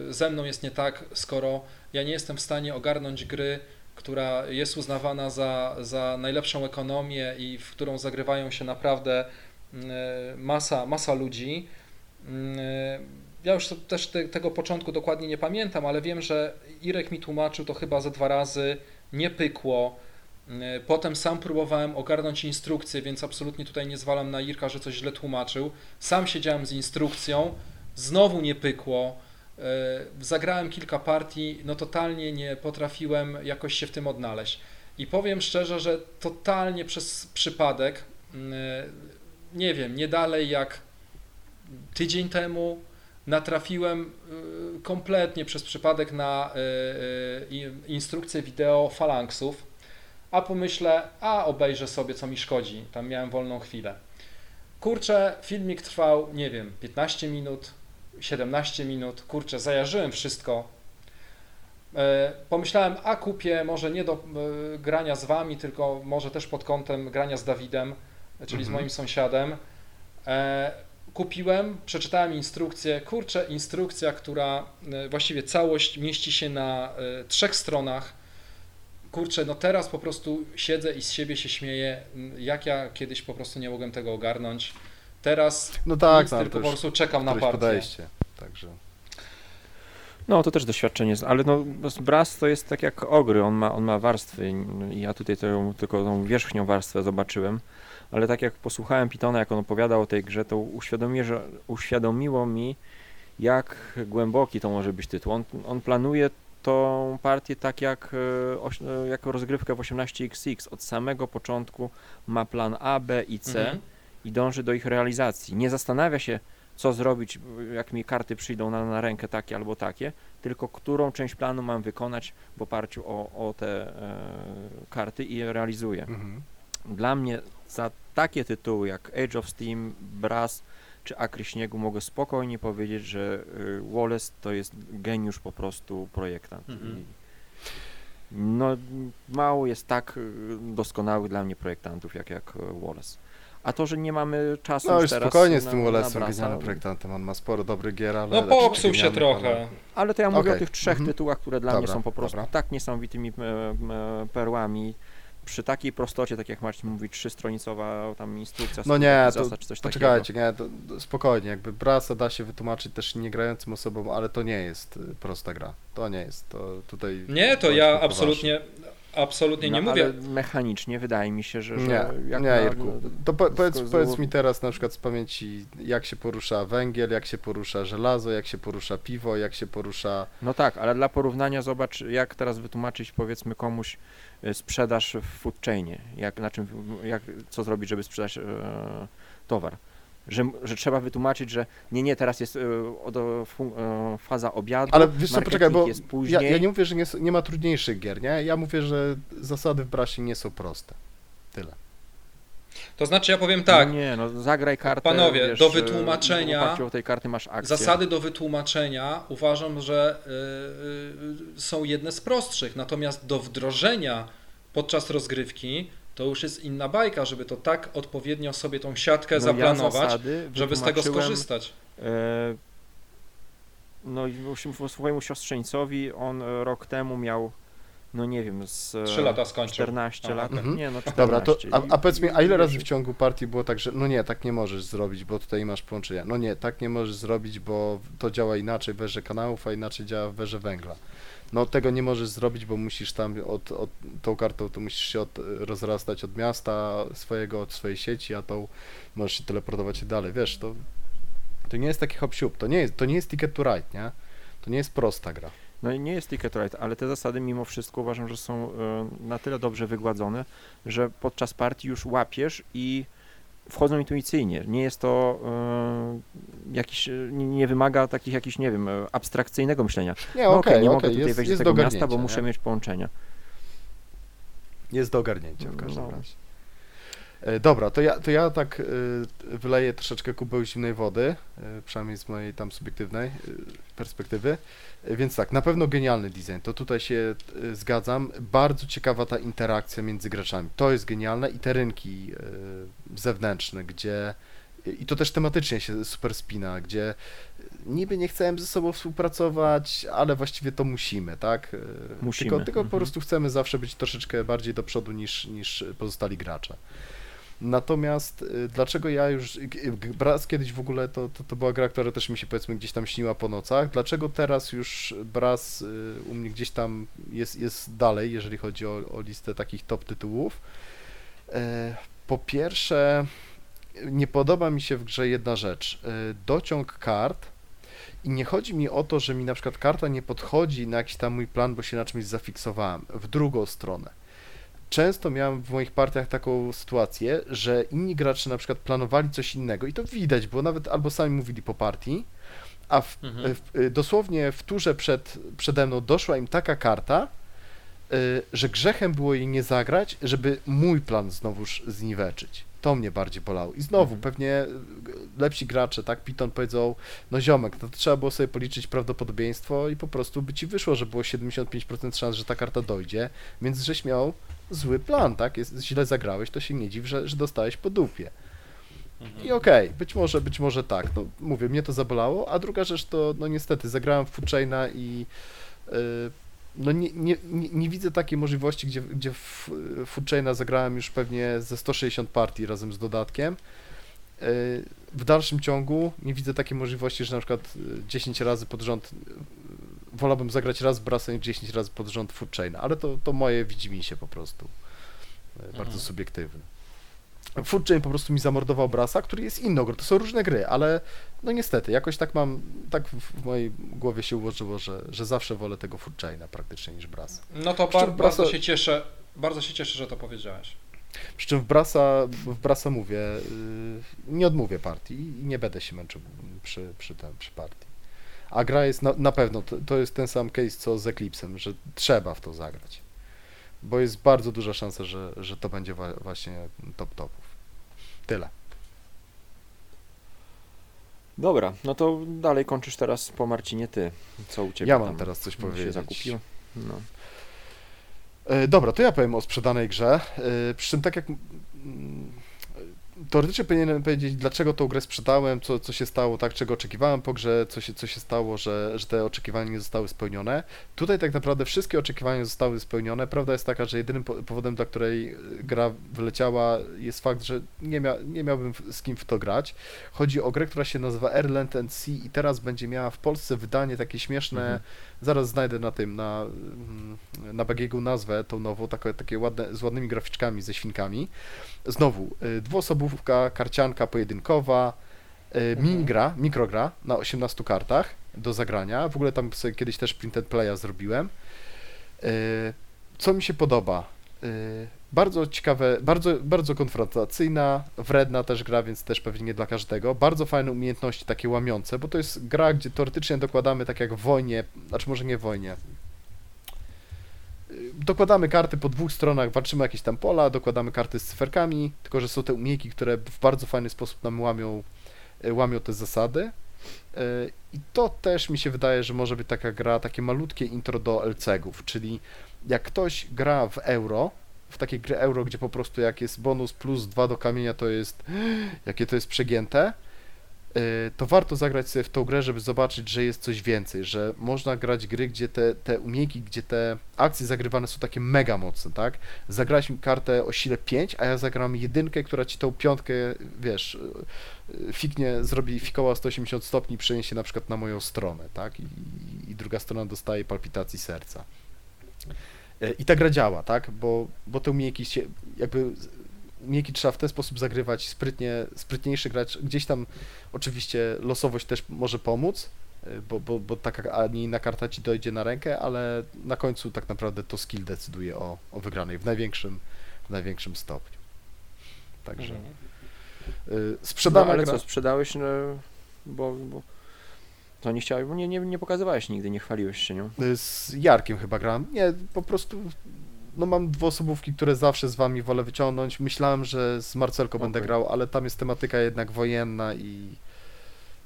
ze mną jest nie tak, skoro ja nie jestem w stanie ogarnąć gry, która jest uznawana za, za najlepszą ekonomię i w którą zagrywają się naprawdę e, masa, masa ludzi. Mm, Ja już też te, tego początku dokładnie nie pamiętam, ale wiem, że Irek mi tłumaczył to chyba ze dwa razy, nie pykło. Mm, Potem sam próbowałem ogarnąć instrukcję, więc absolutnie tutaj nie zwalam na Irka, że coś źle tłumaczył. Sam siedziałem z instrukcją, znowu nie pykło. E, Zagrałem kilka partii, no totalnie nie potrafiłem jakoś się w tym odnaleźć. I powiem szczerze, że totalnie przez przypadek, mm, nie wiem, nie dalej jak tydzień temu natrafiłem y, kompletnie przez przypadek na y, y, instrukcję wideo falanksów, a pomyślę, a obejrzę sobie co mi szkodzi, tam miałem wolną chwilę. Kurczę, filmik trwał, nie wiem, 15 minut, 17 minut. Kurczę, zajarzyłem wszystko. E, Pomyślałem, a kupię może nie do e, grania z wami, tylko może też pod kątem grania z Dawidem, czyli z Mhm. moim sąsiadem. Kupiłem, przeczytałem instrukcję. Kurczę, instrukcja, która e, właściwie całość mieści się na e, trzech stronach. Kurczę, no teraz po prostu siedzę i z siebie się śmieję, jak ja kiedyś po prostu nie mogłem tego ogarnąć. Teraz No tak, nic, no, tylko to po prostu czekam na partię. podejście. Także. No to też doświadczenie jest, ale no Brass to jest tak jak ogry, on ma, on ma warstwy i ja tutaj tą, tylko tą wierzchnią warstwę zobaczyłem, ale tak jak posłuchałem Pitona, jak on opowiadał o tej grze, to uświadomiło, że, uświadomiło mi, jak głęboki to może być tytuł. On, on planuje tą partię tak jak, e, e, jako rozgrywkę w 18XX. Od samego początku ma plan A, B i C Mhm. i dąży do ich realizacji. Nie zastanawia się, co zrobić, jak mi karty przyjdą na, na rękę takie albo takie, tylko którą część planu mam wykonać w oparciu o, o te e, karty i je realizuję. Mhm. Dla mnie za takie tytuły jak Age of Steam, Brass czy Akry Śniegu mogę spokojnie powiedzieć, że y, Wallace to jest geniusz po prostu projektant. Mhm. I, no mało jest tak y, doskonałych dla mnie projektantów jak, jak y, Wallace. A to, że nie mamy czasu No już teraz spokojnie z tym Wallace'em, genialnym projektantem. On ma sporo dobrych gier, ale... No popsuł się trochę. ale- Ale to ja mówię Okej, o tych trzech mhm. tytułach, które dla mnie Dobra, są po prostu dobra. tak niesamowitymi perłami. Przy takiej prostocie, tak jak Marcin mówi, trzystronicowa tam instrukcja, No nie, to zasad czy coś poczekajcie, nie, to, to spokojnie, jakby Brasa da się wytłumaczyć też niegrającym osobom, ale to nie jest y, prosta gra. To nie jest, to tutaj... Nie, to ja absolutnie, absolutnie nie no, mówię. Ale mechanicznie wydaje mi się, że, że Nie, jak nie, na- Irku. To po, powiedz, powiedz mi teraz na przykład z pamięci, jak się porusza węgiel, jak się porusza żelazo, jak się porusza piwo, jak się porusza... No tak, ale dla porównania zobacz, jak teraz wytłumaczyć powiedzmy komuś sprzedaż w food chainie, jak, na czym, jak, co zrobić, żeby sprzedać e, towar. Że, że trzeba wytłumaczyć, że nie, nie, teraz jest e, e, faza obiadu, Ale wiesz co, poczekaj, bo jest ja, później. ja nie mówię, że nie, nie ma trudniejszych gier, nie? Ja mówię, że zasady w Brasie nie są proste. Tyle. To znaczy ja powiem tak, No nie, no zagraj kartę. Panowie, wiesz, do e, wytłumaczenia- tej karty masz akcję. zasady do wytłumaczenia uważam, że y, y, są jedne z prostszych, natomiast do wdrożenia podczas rozgrywki to już jest inna bajka, żeby to tak odpowiednio sobie tą siatkę No zaplanować, ja żeby z tego skorzystać. E, no i swojemu siostrzeńcowi on rok temu miał, no nie wiem, z e, Trzy lata skończył. 14 Aha. lat. Mhm. Nie, no 14. Dobra, to, a, I- a powiedz mi, a ile i- razy w ciągu partii było tak, że no nie, tak nie możesz zrobić, bo tutaj masz połączenia. No nie, tak nie możesz zrobić, bo to działa inaczej w werze kanałów, a inaczej działa w werze węgla. No tego nie możesz zrobić, bo musisz tam od, od tą kartą to musisz się od, rozrastać od miasta swojego, od swojej sieci, a tą możesz się teleportować dalej. Wiesz, to, to nie jest taki hop siup, to nie jest, to nie jest ticket to ride, nie? To nie jest prosta gra. No i nie jest ticket right, ale te zasady mimo wszystko uważam, że są e, na tyle dobrze wygładzone, że podczas partii już łapiesz i wchodzą intuicyjnie. Nie jest to e, jakiś, nie, nie wymaga takich jakichś, nie wiem, e, abstrakcyjnego myślenia. Nie, No okej, okej, nie okej, mogę tutaj jest, wejść do jest tego do miasta, bo muszę nie? mieć połączenia. Jest do ogarnięcia w każdym No. razie. E, Dobra, to ja, to ja tak y, wyleję troszeczkę kubeł zimnej wody, y, przynajmniej z mojej tam subiektywnej perspektywy. Więc tak, na pewno genialny design, to tutaj się zgadzam. Bardzo ciekawa ta interakcja między graczami. To jest genialne i te rynki zewnętrzne, gdzie i to też tematycznie się super spina, gdzie niby nie chcemy ze sobą współpracować, ale właściwie to musimy, tak? Musimy, Tylko, tylko po mhm. prostu chcemy zawsze być troszeczkę bardziej do przodu niż, niż pozostali gracze. Natomiast y, dlaczego ja już. Braz kiedyś w ogóle to, to, to była gra, która też mi się powiedzmy gdzieś tam śniła po nocach. Dlaczego teraz już Braz y, u mnie gdzieś tam jest, jest dalej, jeżeli chodzi o, o listę takich top tytułów? E, Po pierwsze, nie podoba mi się w grze jedna rzecz. E, Dociąg kart. I nie chodzi mi o to, że mi na przykład karta nie podchodzi na jakiś tam mój plan, bo się na czymś zafiksowałem. W drugą stronę. Często miałem w moich partiach taką sytuację, że inni gracze na przykład planowali coś innego i to widać, bo nawet albo sami mówili po partii, a w, Mhm. w, y, dosłownie w turze przed, przede mną doszła im taka karta, y, że grzechem było jej nie zagrać, żeby mój plan znowuż zniweczyć. To mnie bardziej bolało. I znowu, Mhm. pewnie e, lepsi gracze, tak, Piton powiedzą, no ziomek, no to trzeba było sobie policzyć prawdopodobieństwo i po prostu by ci wyszło, że było 75% szans, że ta karta dojdzie, więc żeś miał zły plan, tak, jest, źle zagrałeś, to się nie dziw, że, że dostałeś po dupie. I okej, być może, być może tak, no mówię, mnie to zabolało, a druga rzecz to, no niestety, zagrałem w Food Chaina i yy, no nie, nie, nie, nie widzę takiej możliwości, gdzie, gdzie w Food Chaina zagrałem już pewnie ze 160 partii razem z dodatkiem. Yy, W dalszym ciągu nie widzę takiej możliwości, że na przykład y, 10 razy pod rząd y, wolałbym zagrać raz Brasa niż 10 razy pod rząd Food Chaina, ale to, to moje widzimisię po prostu. Yy, Bardzo Mhm. subiektywne. Food Chain po prostu mi zamordował Brasa, który jest inną grą. To są różne gry, ale no niestety, jakoś tak mam, tak w mojej głowie się ułożyło, że, że zawsze wolę tego Food Chaina praktycznie niż Brasa. No to bar, bardzo Brasa- się cieszę, bardzo się cieszę, że to powiedziałeś. Przy czym w Brasa, w Brasa mówię, yy, nie odmówię partii i nie będę się męczył przy, przy, tym, przy partii. A gra jest na, na pewno, to, to jest ten sam case co z Eclipsem, że trzeba w to zagrać. Bo jest bardzo duża szansa, że, że to będzie wa- właśnie top topów. Tyle. Dobra, no to dalej kończysz teraz po Marcinie ty. Co u ciebie Ja mam teraz coś się powiedzieć. zakupił? No. E, Dobra, to ja powiem o sprzedanej grze. E, Przy czym tak jak teoretycznie powinienem powiedzieć, dlaczego tą grę sprzedałem, co, co się stało, tak, czego oczekiwałem po grze, co się, co się stało, że, że te oczekiwania nie zostały spełnione. Tutaj tak naprawdę wszystkie oczekiwania zostały spełnione. Prawda jest taka, że jedynym po- powodem, dla której e, gra wyleciała jest fakt, że nie, mia, nie miałbym z kim w to grać. Chodzi o grę, która się nazywa Airland and Sea i teraz będzie miała w Polsce wydanie takie śmieszne, Mhm. Zaraz znajdę na tym, na, na Bagiegu nazwę tą nową, takie, takie ładne, z ładnymi graficzkami, ze świnkami. Znowu, y, karcianka pojedynkowa, y, minigra, mikrogra na 18 kartach do zagrania. W ogóle tam sobie kiedyś też print and playa zrobiłem. Y, Co mi się podoba? Y, Bardzo ciekawe, bardzo, bardzo konfrontacyjna, wredna też gra, więc też pewnie nie dla każdego. Bardzo fajne umiejętności takie łamiące, bo to jest gra, gdzie teoretycznie dokładamy tak jak w wojnie, znaczy może nie w wojnie. Dokładamy karty po dwóch stronach, walczymy jakieś tam pola, dokładamy karty z cyferkami, tylko że są te umiejki, które w bardzo fajny sposób nam łamią, y, łamią te zasady. Y, I to też mi się wydaje, że może być taka gra, takie malutkie intro do LCG-ów, czyli jak ktoś gra w euro, w takie gry euro, gdzie po prostu jak jest bonus plus 2 do kamienia, to jest jakie to jest przegięte, to warto zagrać sobie w tą grę, żeby zobaczyć, że jest coś więcej, że można grać gry, gdzie te, te umiejki, gdzie te akcje zagrywane są takie mega mocne, tak? Zagrałeś mi kartę o sile 5, a ja zagram jedynkę, która ci tą piątkę, wiesz, y, y, fiknie, zrobi fikoła 180 stopni przeniesie na przykład na moją stronę, tak? I, i druga strona dostaje palpitacji serca. I ta gra działa, tak? Bo, bo te umiejętności jakby umiejętności trzeba w ten sposób zagrywać, sprytnie, sprytniejszy gracz, gdzieś tam oczywiście losowość też może pomóc, e, bo, bo, bo taka, a nie inna karta ci dojdzie na rękę, ale na końcu tak naprawdę to skill decyduje o, o wygranej w największym, w największym stopniu. Także Mhm. y, no ale gra... co, sprzedałeś, no, bo, bo to nie chciałeś, bo nie, nie, nie pokazywałeś nigdy, nie chwaliłeś się nią. Y, Z Jarkiem chyba grałem. Nie, po prostu no mam dwuosobówki, które zawsze z wami wolę wyciągnąć. Myślałem, że z Marcelką będę Okej. grał, ale tam jest tematyka jednak wojenna i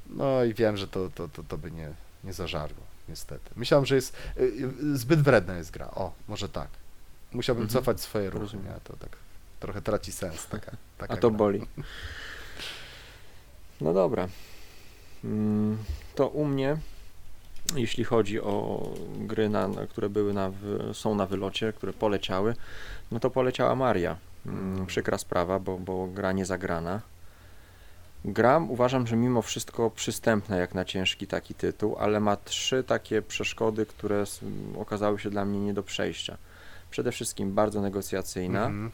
no i wiem, że to, to, to, to by nie, nie zażarło, niestety. Myślałem, że jest y, y, zbyt wredna jest gra. O, może tak. Musiałbym Mhm. cofać swoje ruchy, nie? to tak trochę traci sens taka, taka A to gra. boli. No dobra. Mm, To u mnie, jeśli chodzi o gry, na, które były na, są na wylocie, które poleciały, no to poleciała Maria. Mm, Przykra sprawa, bo, bo gra nie zagrana. Gra uważam, że mimo wszystko przystępna jak na ciężki taki tytuł, ale ma trzy takie przeszkody, które okazały się dla mnie nie do przejścia. Przede wszystkim bardzo negocjacyjna, Mhm.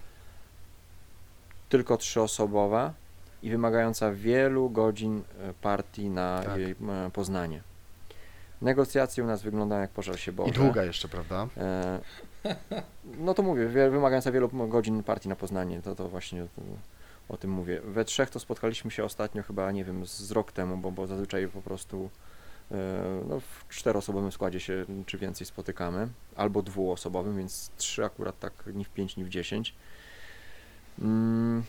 tylko trzyosobowa i wymagająca wielu godzin e, partii na Tak. jej e, poznanie. Negocjacje u nas wyglądają jak pożar się Boże. I długa jeszcze, prawda? E, no to mówię, wymagająca wielu godzin partii na poznanie, to, to właśnie o, o tym mówię. We trzech to spotkaliśmy się ostatnio chyba, nie wiem, z rok temu, bo, bo zazwyczaj po prostu e, no, w czteroosobowym składzie się czy więcej spotykamy, albo dwuosobowym, więc trzy akurat tak ni w pięć, ni w dziesięć. Mm,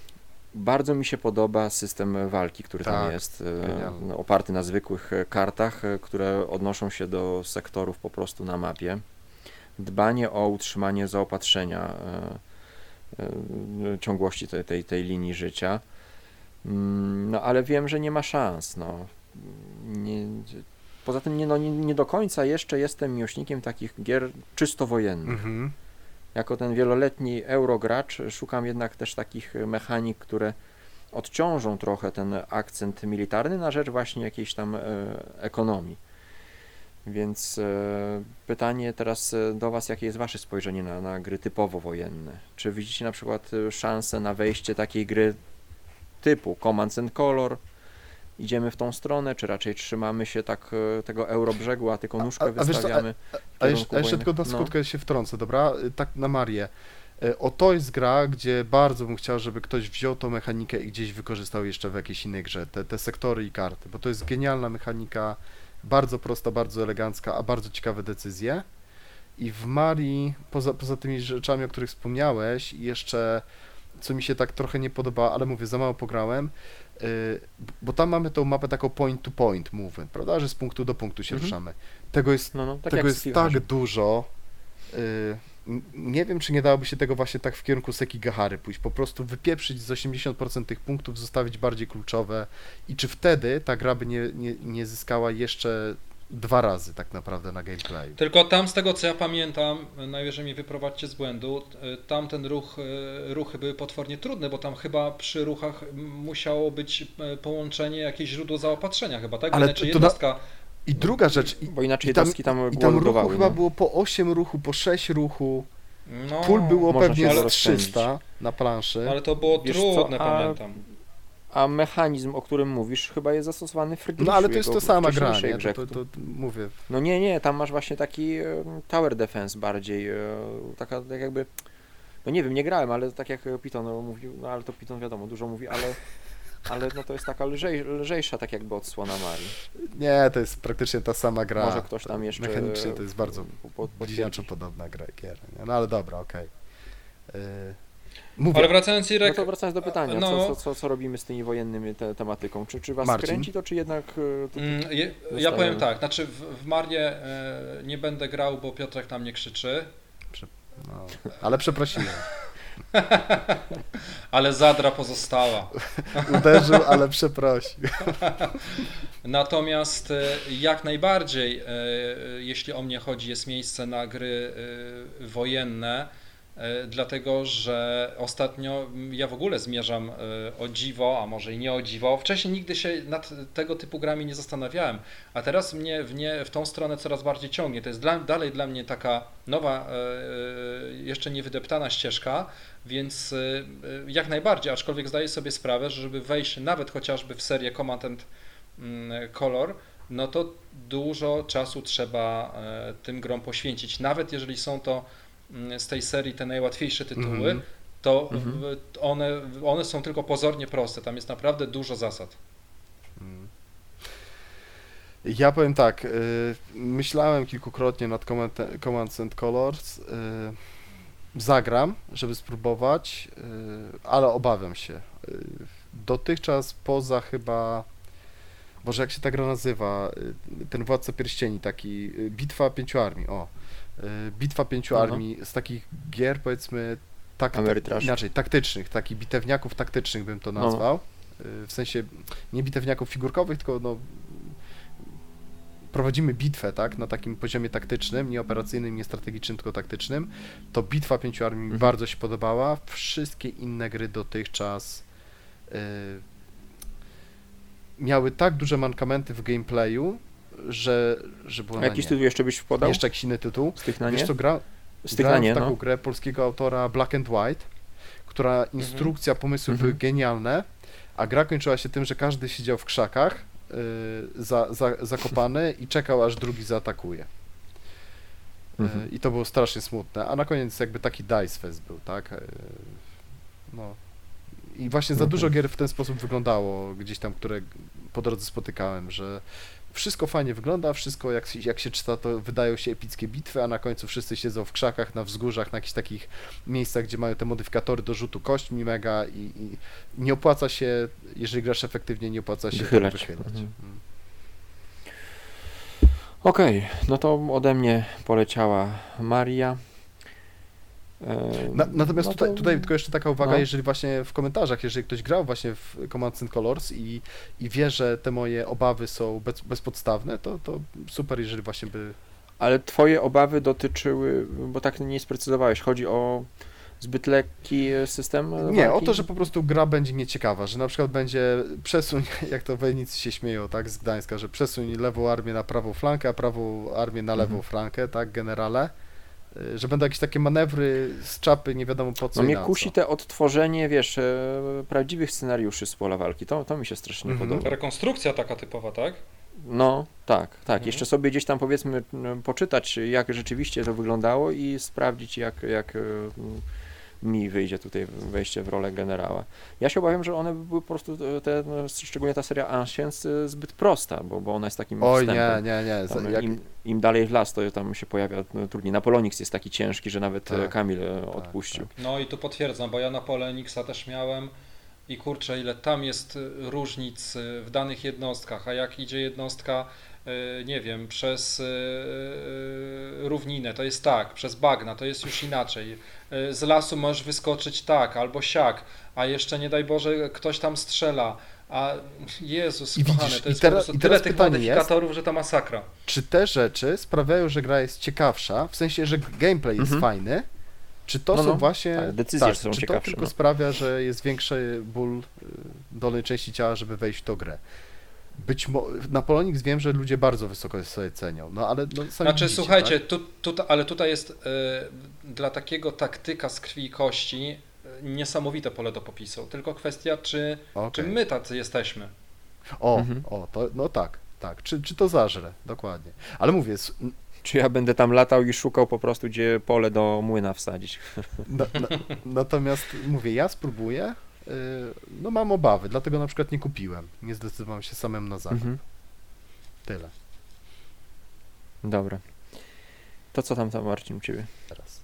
Bardzo mi się podoba system walki, który tam Tak, jest, e, genialny. no, oparty na zwykłych e, kartach, e, które odnoszą się do sektorów po prostu na mapie. Dbanie o utrzymanie zaopatrzenia, ciągłości tej, tej, tej linii życia. Mm, No ale wiem, że nie ma szans. No. Nie, poza tym nie, no, nie, nie do końca jeszcze jestem miłośnikiem takich gier czysto wojennych Mhm. Jako ten wieloletni eurogracz szukam jednak też takich mechanik, które odciążą trochę ten akcent militarny na rzecz właśnie jakiejś tam e, ekonomii. Więc e, pytanie teraz e, do Was, jakie jest Wasze spojrzenie na, na gry typowo wojenne? Czy widzicie na przykład szansę na wejście takiej gry typu Command and Color? Idziemy w tą stronę, czy raczej trzymamy się tak e, tego eurobrzegu, a tylko nóżkę a co, a- wystawiamy? A w jeszcze, a jeszcze tylko na No. skutkę się wtrącę, dobra? Y, Tak na Marię. Y, O to jest gra, gdzie bardzo bym chciał, żeby ktoś wziął tą mechanikę i gdzieś wykorzystał jeszcze w jakiejś innej grze, te, te sektory i karty, bo to jest genialna mechanika, bardzo prosta, bardzo elegancka, a bardzo ciekawe decyzje. I w Marii, poza, poza tymi rzeczami, o których wspomniałeś, jeszcze co mi się tak trochę nie podoba, ale mówię, za mało pograłem, bo tam mamy tą mapę taką point to point movement, prawda, że z punktu do punktu się Mhm. ruszamy. Tego jest No, no, tak tego jest tak dużo. y, nie wiem, czy nie dałoby się tego właśnie tak w kierunku Sekigahary pójść. Po prostu wypieprzyć z 80% tych punktów, zostawić bardziej kluczowe. I czy wtedy ta gra by nie, nie, nie zyskała jeszcze dwa razy tak naprawdę na gameplay? Tylko tam z tego co ja pamiętam, najwyżej mnie wyprowadźcie z błędu, y, tam ten ruch, y, ruchy były potwornie trudne, bo tam chyba przy ruchach musiało być y, połączenie, jakieś źródło zaopatrzenia chyba, tak? Bo Ale Inaczej to na- jednostka, I druga rzecz, i, Bo inaczej i tam, jednostki tam i tam ruchu chyba no. było po 8 ruchu, po 6 ruchu. no, Pól było pewnie z rozpędzić. 300 na planszy. ale to było Wiesz co, trudne, a- pamiętam. A mechanizm, o którym mówisz, chyba jest zastosowany w Frygliszu, No ale to jest to sama gra, nie? To, to, to, mówię. No nie, nie, tam masz właśnie taki tower defense bardziej, e, taka tak jakby, no nie wiem, nie grałem, ale tak jak Piton mówił, no ale to Piton wiadomo, dużo mówi, ale, ale no to jest taka lżej, lżejsza tak jakby odsłona Marii. Nie, to jest praktycznie ta sama gra. Może ktoś tam jeszcze... Mechanicznie to jest bardzo po- po- potwierdzi. podobna gra gier, nie? No ale dobra, okej. Yy, Mówię, Ale wracając No Irek, to wracając do pytania, No. co, co, co, robimy z tymi wojennymi te, tematyką? Czy, czy was Marcin? kręci to, czy jednak... e, to, mm, je, ja powiem tak, znaczy w, w Marię e, nie będę grał, bo Piotrek na mnie krzyczy, no, ale przeprosiłem. ale Zadra pozostała. Uderzył, ale przeprosił. Natomiast e, jak najbardziej, e, jeśli o mnie chodzi, jest miejsce na gry e, wojenne, e, dlatego że ostatnio ja w ogóle zmierzam e, o dziwo, a może i nie o dziwo. Wcześniej nigdy się nad tego typu grami nie zastanawiałem, a teraz mnie w, nie, w tą stronę coraz bardziej ciągnie. To jest dla, dalej dla mnie taka nowa, e, e, jeszcze niewydeptana ścieżka, więc e, e, jak najbardziej, aczkolwiek zdaję sobie sprawę, że żeby wejść nawet chociażby w serię Command and mm, Color, no to dużo czasu trzeba e, tym grom poświęcić. Nawet jeżeli są to z tej serii te najłatwiejsze tytuły, Mhm. to Mhm. w- one, one są tylko pozornie proste. Tam jest naprawdę dużo zasad. Mm. Ja powiem tak, y, myślałem kilkukrotnie nad Command, Commands and Colors. y, zagram, żeby spróbować, y, ale obawiam się. Y, dotychczas poza chyba. Boże, jak się ta gra nazywa? Ten Władca Pierścieni, taki. Bitwa Pięciu Armii, o. Y, Bitwa Pięciu Aha. Armii z takich gier, powiedzmy, tak, Ameritrash. inaczej, taktycznych, takich bitewniaków taktycznych bym to No. nazwał. Y, W sensie nie bitewniaków figurkowych, tylko no, prowadzimy bitwę, tak, na takim poziomie taktycznym, nie operacyjnym, nie strategicznym, tylko taktycznym, to Bitwa Pięciu Armii mi Mhm. bardzo się podobała. Wszystkie inne gry dotychczas y, miały tak duże mankamenty w gameplayu, że, że było A na jakiś nie. tytuł jeszcze byś podał? Jeszcze jakiś inny tytuł. Z tych na nie? Wiesz co, gra, Z tych na grałem nie, w taką no. grę polskiego autora Black and White, która instrukcja, pomysły Mhm. były genialne, a gra kończyła się tym, że każdy siedział w krzakach y, za, za, zakopany i czekał, aż drugi zaatakuje. Y, Mhm. I to było strasznie smutne, a na koniec jakby taki dice fest był, tak? Y, No. I właśnie za Mhm. dużo gier w ten sposób wyglądało, gdzieś tam, które po drodze spotykałem, że wszystko fajnie wygląda, wszystko jak, się- jak się czyta, to wydają się epickie bitwy, a na końcu wszyscy siedzą w krzakach, na wzgórzach, na jakichś takich miejscach, gdzie mają te modyfikatory do rzutu kośćmi mega i, i nie opłaca się, jeżeli grasz efektywnie, nie opłaca się Wychylać. wychylać. Mhm. Mm. Okej, no to ode mnie poleciała Maria. Na, natomiast no tutaj, to- tutaj tylko jeszcze taka uwaga, no. jeżeli właśnie w komentarzach, jeżeli ktoś grał właśnie w Command and Colors i, i wie, że te moje obawy są bez, bezpodstawne, to, to super, jeżeli właśnie by... Ale twoje obawy dotyczyły, bo tak nie sprecyzowałeś, chodzi o zbyt lekki system Nie, o walki? to, że po prostu gra będzie nieciekawa, że na przykład będzie przesuń, jak to wojnicy się śmieją, tak, z Gdańska, że przesuń lewą armię na prawą flankę, a prawą armię na lewą Mhm. flankę, tak, generale, że będą jakieś takie manewry z czapy, nie wiadomo po co No i mnie na kusi co. te odtworzenie, wiesz, e, prawdziwych scenariuszy z pola walki. To, to mi się strasznie Mhm. podoba. Rekonstrukcja taka typowa, tak? No, tak, tak. Mhm. Jeszcze sobie gdzieś tam powiedzmy poczytać, jak rzeczywiście to wyglądało i sprawdzić, jak, jak e, mi wyjdzie tutaj wejście w rolę generała. Ja się obawiam, że one były po prostu, e, te, no, szczególnie ta seria Ancients, e, zbyt prosta, bo, bo ona jest takim Oj, nie, wstępem. nie, nie, Tam, za- jak, im, Im dalej w las, to tam się pojawia no, trudniej. Napoleonix jest taki ciężki, że nawet e, Tak, Kamil e, odpuścił. No i tu potwierdzam, bo ja na Polenixa też miałem i kurczę, ile tam jest różnic w danych jednostkach, a jak idzie jednostka, nie wiem, przez y, y, równinę, to jest tak, przez bagna, to jest już inaczej. Z lasu możesz wyskoczyć tak albo siak, a jeszcze nie daj Boże ktoś tam strzela. A Jezus I widzisz, kochany, to i jest teraz- po prostu i tyle teraz tych pytanie modyfikatorów, że to masakra. czy te rzeczy sprawiają, że gra jest ciekawsza, w sensie, że gameplay jest Mhm. fajny, czy to No, są no, właśnie... tak, decyzje są czy ciekawsze, to tylko no. sprawia, że jest większy ból y, dolnej części ciała, żeby wejść w tą grę? Być mo- Napoleonix wiem, że ludzie bardzo wysoko sobie cenią, no ale no, sami Znaczy, widzicie, słuchajcie, tak? tu, tu, ale tutaj jest e, dla takiego taktyka z krwi i kości e, niesamowite pole do popisu. Tylko kwestia, czy, Okej. czy my tacy jesteśmy. O, Mhm. o, to, no tak, tak, czy, czy to zażre, dokładnie. Ale mówię, Czy ja będę tam latał i szukał po prostu, gdzie pole do młyna wsadzić? na, na, natomiast mówię, ja spróbuję, y, no mam obawy, dlatego na przykład nie kupiłem, nie zdecydowałem się samym na zakup, Mhm. tyle Dobra. To co tam tam Marcin u ciebie? teraz.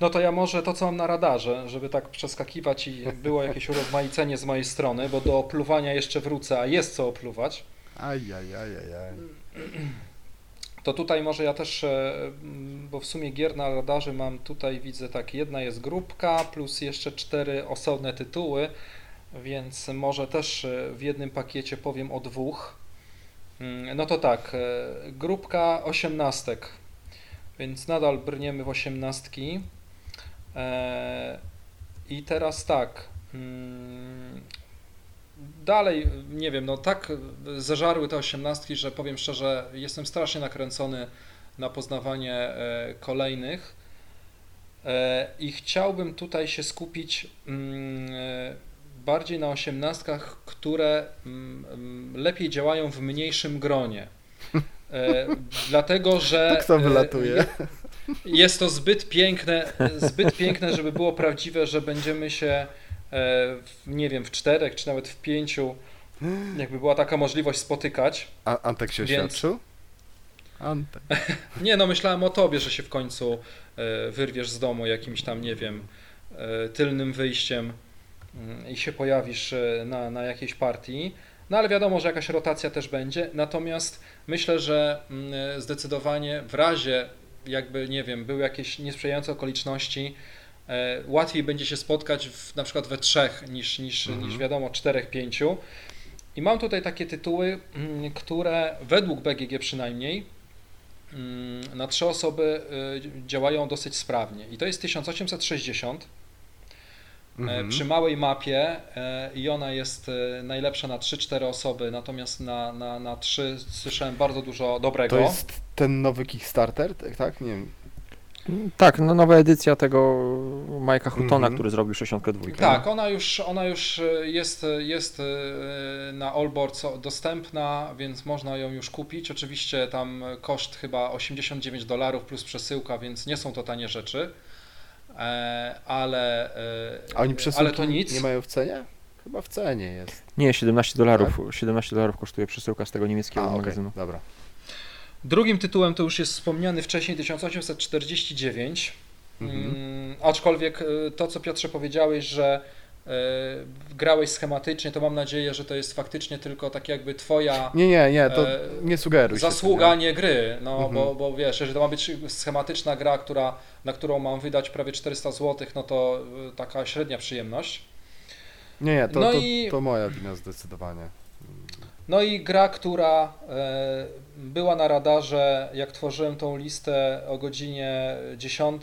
No to ja może to, co mam na radarze, żeby tak przeskakiwać i było jakieś urozmaicenie z mojej strony, bo do opluwania jeszcze wrócę, a jest co opluwać. Aj, aj, aj, aj, aj. To tutaj może ja też, e, m, bo w sumie gier na radarze mam tutaj, widzę tak, jedna jest grupka, plus jeszcze cztery osobne tytuły, więc może też e, w jednym pakiecie powiem o dwóch. Mm, No to tak, e, grupka osiemnastek, więc nadal brniemy w osiemnastki. I teraz tak, mm, dalej, nie wiem, no tak zeżarły te osiemnastki, że powiem szczerze, jestem strasznie nakręcony na poznawanie e, kolejnych E, i chciałbym tutaj się skupić mm, e, bardziej na osiemnastkach, które mm, mm, lepiej działają w mniejszym gronie. Dlatego, że To kto e, wylatuje? jest to zbyt piękne, zbyt piękne, żeby było prawdziwe, że będziemy się, w, nie wiem, w czterech czy nawet w pięciu, jakby była taka możliwość spotykać. A, Antek się Więc- oświadczył? Antek. Nie, no myślałem o tobie, że się w końcu e, wyrwiesz z domu jakimś tam, nie wiem, e, tylnym wyjściem mm, i się pojawisz e, na, na jakiejś partii. No ale wiadomo, że jakaś rotacja też będzie. Natomiast myślę, że mm, zdecydowanie w razie jakby, nie wiem, były jakieś niesprzyjające okoliczności, e, łatwiej będzie się spotkać w, na przykład we trzech niż, niż, Mhm. niż wiadomo czterech, pięciu. I mam tutaj takie tytuły, mm, które według BGG przynajmniej mm, na trzy osoby y, działają dosyć sprawnie. I to jest 1860 e, Mhm. przy małej mapie e, i ona jest e, najlepsza na 3-4 osoby, natomiast na, na, na 3 słyszałem bardzo dużo dobrego. To jest ten nowy Kickstarter, tak? Nie wiem. Tak, no nowa edycja tego Majka Huttona, Mhm. który zrobił 62. Tak, ona już, ona już e, jest, jest e, na Allboards dostępna, więc można ją już kupić. Oczywiście tam koszt chyba 89 dolarów plus przesyłka, więc nie są to tanie rzeczy. E, Ale, e, A oni ale przesyłki to nic. nie mają w cenie? chyba w cenie jest. Nie, 17 dolarów. 17 dolarów kosztuje przesyłka z tego niemieckiego A, magazynu. dobra. Drugim tytułem to już jest wspomniany wcześniej 1849. Mhm. Mm, aczkolwiek y, to, co Piotrze powiedziałeś, że y, grałeś schematycznie, to mam nadzieję, że to jest faktycznie tylko tak jakby twoja Nie, nie, nie, to E, nie sugeruj zasługa, nie? nie gry. No Mhm. bo, bo wiesz, jeżeli to ma być schematyczna gra, która, na którą mam wydać prawie 400 zł, no to y, taka średnia przyjemność. Nie, nie, to, No to, i- to moja wina zdecydowanie. No i gra, która e, była na radarze, jak tworzyłem tą listę o godzinie 10,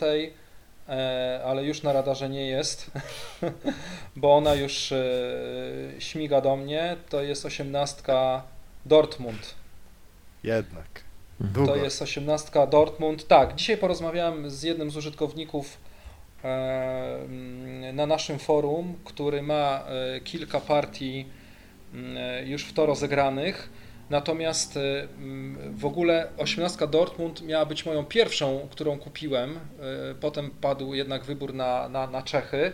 e, ale już na radarze nie jest, bo ona już e, śmiga do mnie. To jest osiemnastka Dortmund. Jednak. Mhm. Długo. To jest osiemnastka Dortmund. Tak, dzisiaj porozmawiałem z jednym z użytkowników na naszym forum, który ma kilka partii już w to rozegranych. Natomiast e, mm, w ogóle osiemnastka Dortmund miała być moją pierwszą, którą kupiłem. E, Potem padł jednak wybór na, na, na Czechy.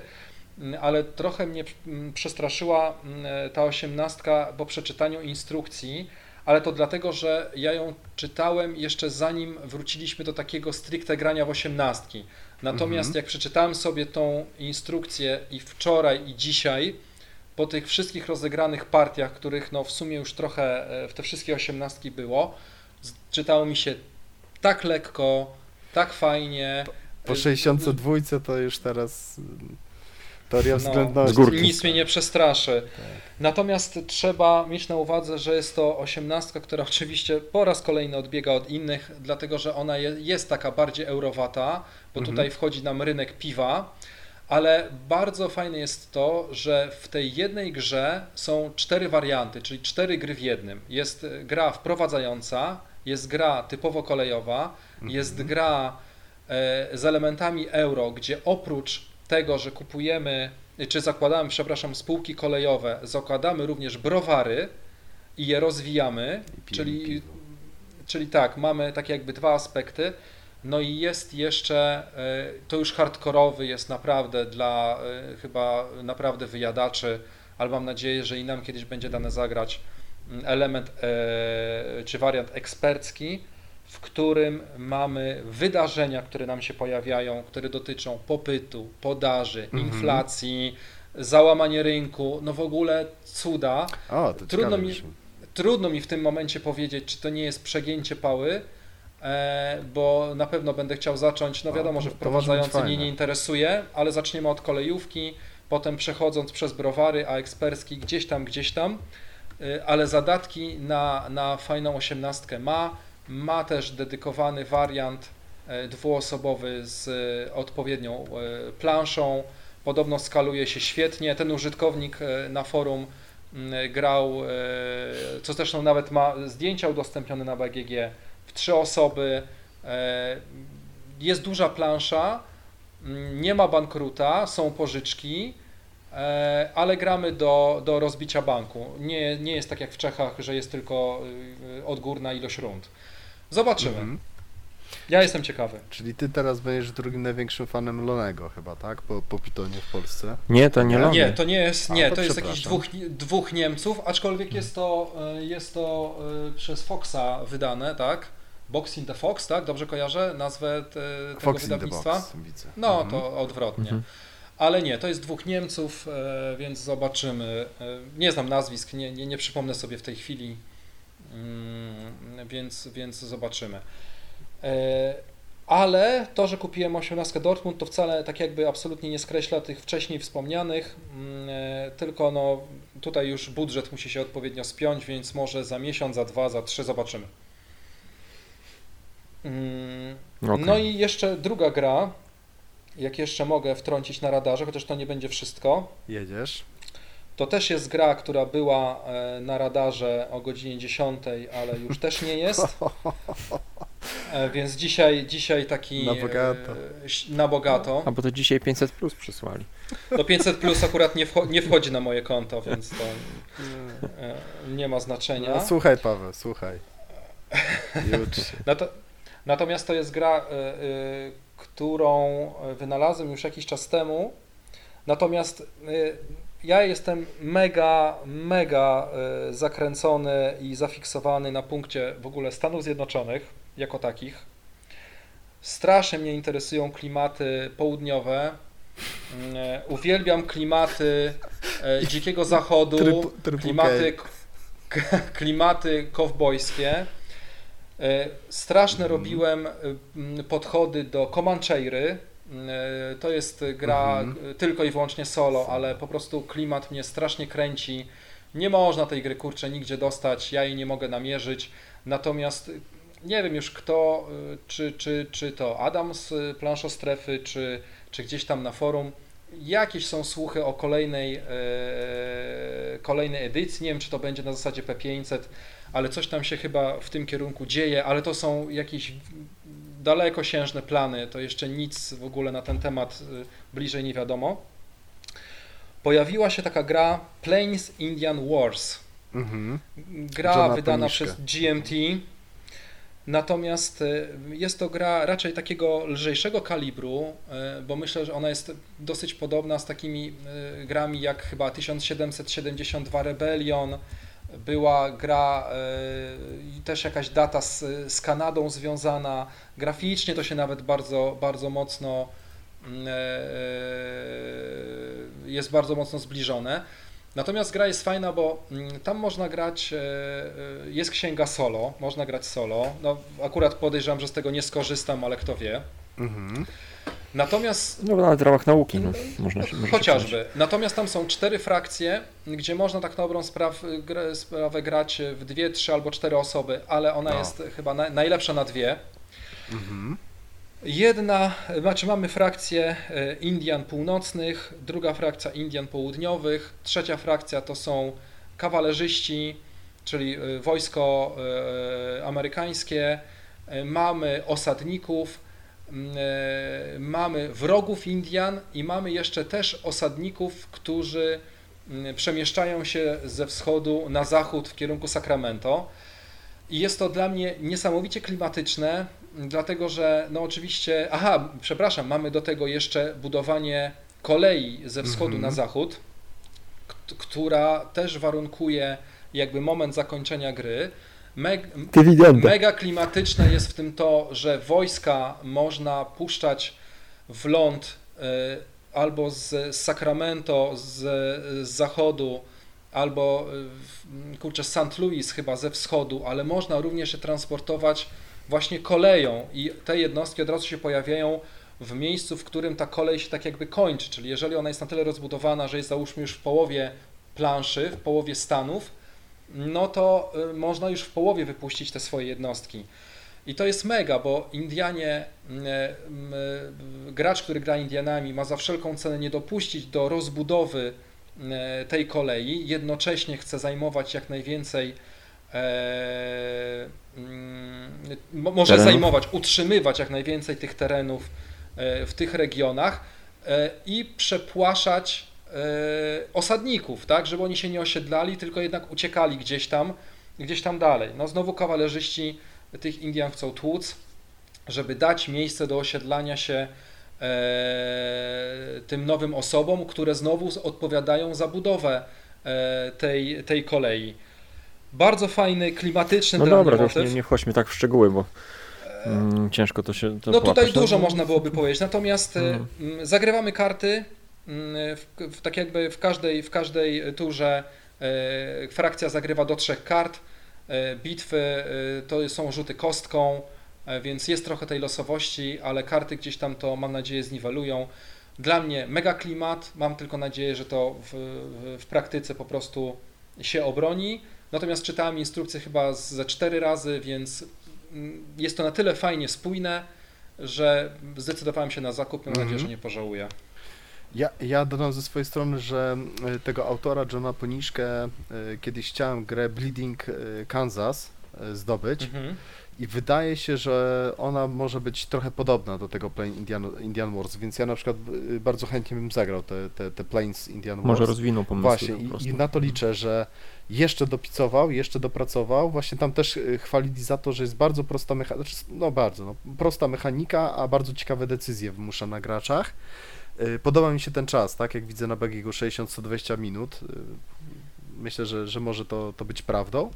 Mm, Ale trochę mnie mm, przestraszyła mm, ta osiemnastka po przeczytaniu instrukcji, ale to dlatego, że ja ją czytałem jeszcze zanim wróciliśmy do takiego stricte grania w osiemnastki. Natomiast Mhm. jak przeczytałem sobie tą instrukcję i wczoraj i dzisiaj, po tych wszystkich rozegranych partiach, których no w sumie już trochę e, w te wszystkie osiemnastki było, czytało mi się tak lekko, tak fajnie. Po E, 62 to już teraz mm, teoria No, względności. górki. Nic mnie nie przestraszy. Natomiast trzeba mieć na uwadze, że jest to osiemnastka, która oczywiście po raz kolejny odbiega od innych, dlatego że ona je, jest taka bardziej eurowata, bo Mhm. tutaj wchodzi nam rynek piwa, ale bardzo fajne jest to, że w tej jednej grze są cztery warianty, czyli cztery gry w jednym. Jest e, gra wprowadzająca, jest gra typowo kolejowa, jest gra e, z elementami euro, gdzie oprócz tego, że kupujemy, czy zakładamy, przepraszam, spółki kolejowe, zakładamy również browary i je rozwijamy, I pijemy czyli, piwo. czyli tak, mamy takie jakby dwa aspekty. No i jest jeszcze, e, to już hardkorowy jest naprawdę dla e, chyba naprawdę wyjadaczy, ale mam nadzieję, że i nam kiedyś będzie dane zagrać mm, element e, czy wariant ekspercki, w którym mamy wydarzenia, które nam się pojawiają, które dotyczą popytu, podaży, Mhm. inflacji, załamanie rynku, no w ogóle cuda. O, to Trudno mi-. Trudno mi w tym momencie powiedzieć, czy to nie jest przegięcie pały, bo na pewno będę chciał zacząć, no O, wiadomo, że wprowadzający mnie nie interesuje, ale zaczniemy od kolejówki, potem przechodząc przez browary, a ekspercki gdzieś tam, gdzieś tam, e, ale zadatki na, na fajną osiemnastkę ma, ma też dedykowany wariant e, dwuosobowy z e, odpowiednią e, planszą, podobno skaluje się świetnie, ten użytkownik e, na forum mm, grał, e, co zresztą nawet ma zdjęcia udostępnione na BGG w trzy osoby. e, Jest duża plansza, mm, nie ma bankruta, są pożyczki, e, ale gramy do, do rozbicia banku. Nie, nie jest tak jak w Czechach, że jest tylko y, odgórna ilość rund. Zobaczymy. Mhm. Ja jestem ciekawy. Czyli ty teraz będziesz drugim największym fanem Lonego chyba, tak? Po, po Pitonie w Polsce. Nie, to nie Lony. Nie, to nie jest, A, nie, to to jest przepraszam. dwóch, dwóch Niemców, aczkolwiek jest to, e, jest to e, przez Foxa wydane, tak? Box in the Fox, tak? Dobrze kojarzę nazwę te, tego Fox in the wydawnictwa? Box, widzę. No, Mhm. to odwrotnie. Mhm. Ale nie, to jest dwóch Niemców, e, więc zobaczymy. Nie znam nazwisk, nie, nie, nie przypomnę sobie w tej chwili, Mm, więc, więc zobaczymy. E, Ale to, że kupiłem 18 Dortmund, to wcale tak jakby absolutnie nie skreśla tych wcześniej wspomnianych, mm, e, tylko no tutaj już budżet musi się odpowiednio spiąć, więc może za miesiąc, za dwa, za trzy zobaczymy. Mm, Okej. no i jeszcze druga gra, jak jeszcze mogę wtrącić na radarze, chociaż to nie będzie wszystko. Jedziesz? To też jest gra, która była e, na radarze o godzinie 10, ale już też nie jest. E, Więc dzisiaj, dzisiaj taki Na bogato. e, na bogato. A bo to dzisiaj 500 plus przysłali. To 500 plus akurat nie, wcho- nie wchodzi na moje konto, więc to e, nie ma znaczenia. No, słuchaj Paweł, słuchaj. Nato- Natomiast to jest gra, y, y, którą wynalazłem już jakiś czas temu. Natomiast y, ja jestem mega, mega zakręcony i zafiksowany na punkcie w ogóle Stanów Zjednoczonych jako takich. Strasznie mnie interesują klimaty południowe. Mm, e, Uwielbiam klimaty e, dzikiego zachodu, Tryb- tryb klimaty, klimaty kowbojskie. E, Straszne robiłem e, m, podchody do Comanchery. E, To jest gra Mhm. tylko i wyłącznie solo, ale po prostu klimat mnie strasznie kręci. Nie można tej gry kurczę nigdzie dostać, ja jej nie mogę namierzyć. Natomiast nie wiem już kto, e, czy, czy, czy to Adam z e, Planszo Strefy, czy, czy gdzieś tam na forum. Jakieś są słuchy o kolejnej, e, kolejnej edycji. Nie wiem, czy to będzie na zasadzie P500, ale coś tam się chyba w tym kierunku dzieje, ale to są jakieś dalekosiężne plany. To jeszcze nic w ogóle na ten temat y, bliżej nie wiadomo. Pojawiła się taka gra Plains Indian Wars. Mhm. Gra Johna wydana przez GMT. Natomiast y, jest to gra raczej takiego lżejszego kalibru, y, bo myślę, że ona jest dosyć podobna z takimi y, grami jak chyba 1772 Rebellion. Była gra też jakaś data z, z Kanadą związana. Graficznie to się nawet bardzo, bardzo mocno mm, e, jest bardzo mocno zbliżone. Natomiast gra jest fajna, bo mm, tam można grać, e, e, jest księga solo, można grać solo. No, akurat podejrzewam, że z tego nie skorzystam, ale kto wie. Mhm. Natomiast No nawet w ramach nauki, no, można się może się Chociażby. Natomiast tam są cztery frakcje, gdzie można tak na dobrą spraw, grę, sprawę grać w dwie, trzy albo cztery osoby, ale ona No. jest chyba na, najlepsza na dwie. Mhm. Jedna, znaczy mamy frakcję e, Indian północnych, druga frakcja Indian południowych, trzecia frakcja to są kawalerzyści, czyli e, wojsko e, amerykańskie, mamy osadników, mamy wrogów Indian i mamy jeszcze też osadników, którzy przemieszczają się ze wschodu na zachód w kierunku Sacramento. I jest to dla mnie niesamowicie klimatyczne, dlatego że, no oczywiście, aha, przepraszam, mamy do tego jeszcze budowanie kolei ze wschodu Mhm. na zachód, która też warunkuje jakby moment zakończenia gry. Meg. Mega klimatyczne jest w tym to, że wojska można puszczać w ląd y, albo z, Sacramento, z, z zachodu, albo y, kurczę, St. Louis chyba ze wschodu, ale można również je transportować właśnie koleją i te jednostki od razu się pojawiają w miejscu, w którym ta kolej się tak jakby kończy, czyli jeżeli ona jest na tyle rozbudowana, że jest załóżmy już w połowie planszy, w połowie stanów, no to y, można już w połowie wypuścić te swoje jednostki. I to jest mega, bo Indianie, mm, y, gracz, który gra Indianami, ma za wszelką cenę nie dopuścić do rozbudowy y, tej kolei, jednocześnie chce zajmować jak najwięcej, e, mm, mo- może Terenów? zajmować, utrzymywać jak najwięcej tych terenów e, w tych regionach e, i przepłaszać e, osadników, tak, żeby oni się nie osiedlali, tylko jednak uciekali gdzieś tam, gdzieś tam dalej. No znowu kawalerzyści tych Indian chcą tłuc, żeby dać miejsce do osiedlania się tym nowym osobom, które znowu odpowiadają za budowę tej, tej kolei. Bardzo fajny, klimatyczny No dobra, to już nie, nie wchodźmy tak w szczegóły, bo mm, ciężko to się to No tutaj połapać. dużo można byłoby powiedzieć, natomiast e, mm, zagrywamy karty, w, w, tak jakby w każdej, w każdej turze e, frakcja zagrywa do trzech kart, e, bitwy e, to są rzuty kostką, e, więc jest trochę tej losowości, ale karty gdzieś tam to mam nadzieję zniwelują. Dla mnie mega klimat, mam tylko nadzieję, że to w, w, w praktyce po prostu się obroni. Natomiast czytałem instrukcję chyba ze cztery razy, więc mm, jest to na tyle fajnie spójne, że zdecydowałem się na zakup. Mam Mhm. nadzieję, że nie pożałuję. Ja, ja dodam ze swojej strony, że y, tego autora Johna Poniszkę y, kiedyś chciałem grę Bleeding y, Kansas zdobyć Mhm. I wydaje się, że ona może być trochę podobna do tego Plain Indian, Indian Wars, więc ja na przykład y, bardzo chętnie bym zagrał te, te, te Plains Indian Wars. Może rozwiną pomysły Właśnie i, i na to liczę, że jeszcze dopicował, jeszcze dopracował. Właśnie tam też y, chwalili za to, że jest bardzo prosta mechanika, no bardzo, no, prosta mechanika, a bardzo ciekawe decyzje wymusza na graczach. Y, Podoba mi się ten czas, tak? Jak widzę na Begigu 60-120 minut. Myślę, że, że może to, to być prawdą.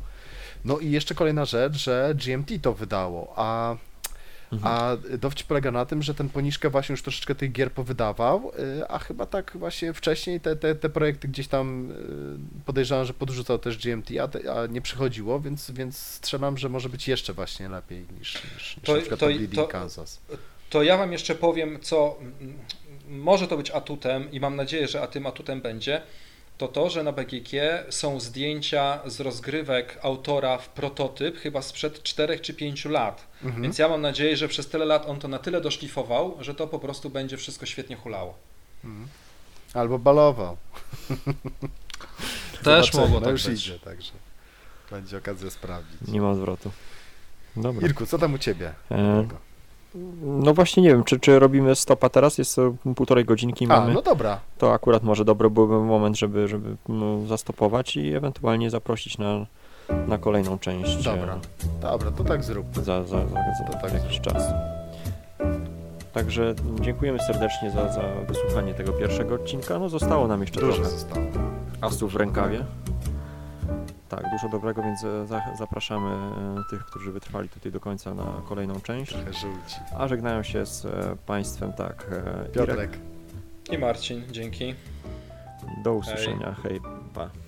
No i jeszcze kolejna rzecz, że GMT to wydało, a, a dowcip polega na tym, że ten Poniszkę właśnie już troszeczkę tych gier powydawał, y, a chyba tak właśnie wcześniej te, te, te projekty gdzieś tam y, podejrzewam, że podrzucał też GMT, a, te, a nie przychodziło, więc, więc strzelam, że może być jeszcze właśnie lepiej niż, niż, niż To- na przykład to- to, Kansas. To ja Wam jeszcze powiem, co może to być atutem i mam nadzieję, że a tym atutem będzie, to to, że na BGG są zdjęcia z rozgrywek autora w prototyp chyba sprzed 4 czy 5 lat. Mhm. Więc ja mam nadzieję, że przez tyle lat on to na tyle doszlifował, że to po prostu będzie wszystko świetnie hulało. Albo balował. Też mogło no tak już być. idzie, także będzie okazja sprawdzić. Nie ma zwrotu. Dobra. Irku, co tam u ciebie? E, no właśnie nie wiem, czy, czy robimy stopa teraz? Jest to półtorej godzinki A, mamy. no dobra. To akurat może dobry byłby moment, żeby, żeby no, zastopować i ewentualnie zaprosić na, na kolejną część. e, Dobra. Dobra, to tak zrób. Za, za, za, za To tak jakiś czas. Także dziękujemy serdecznie za, za wysłuchanie tego pierwszego odcinka. No zostało nam jeszcze Dużo trochę zostało. asów w rękawie. Tak, dużo dobrego, więc e, za, zapraszamy e, tych, którzy wytrwali tutaj do końca na kolejną część. Żółci. A żegnają się z e, Państwem tak. e, Irek. Piotrek. I Marcin, dzięki. Do usłyszenia. Hej, pa.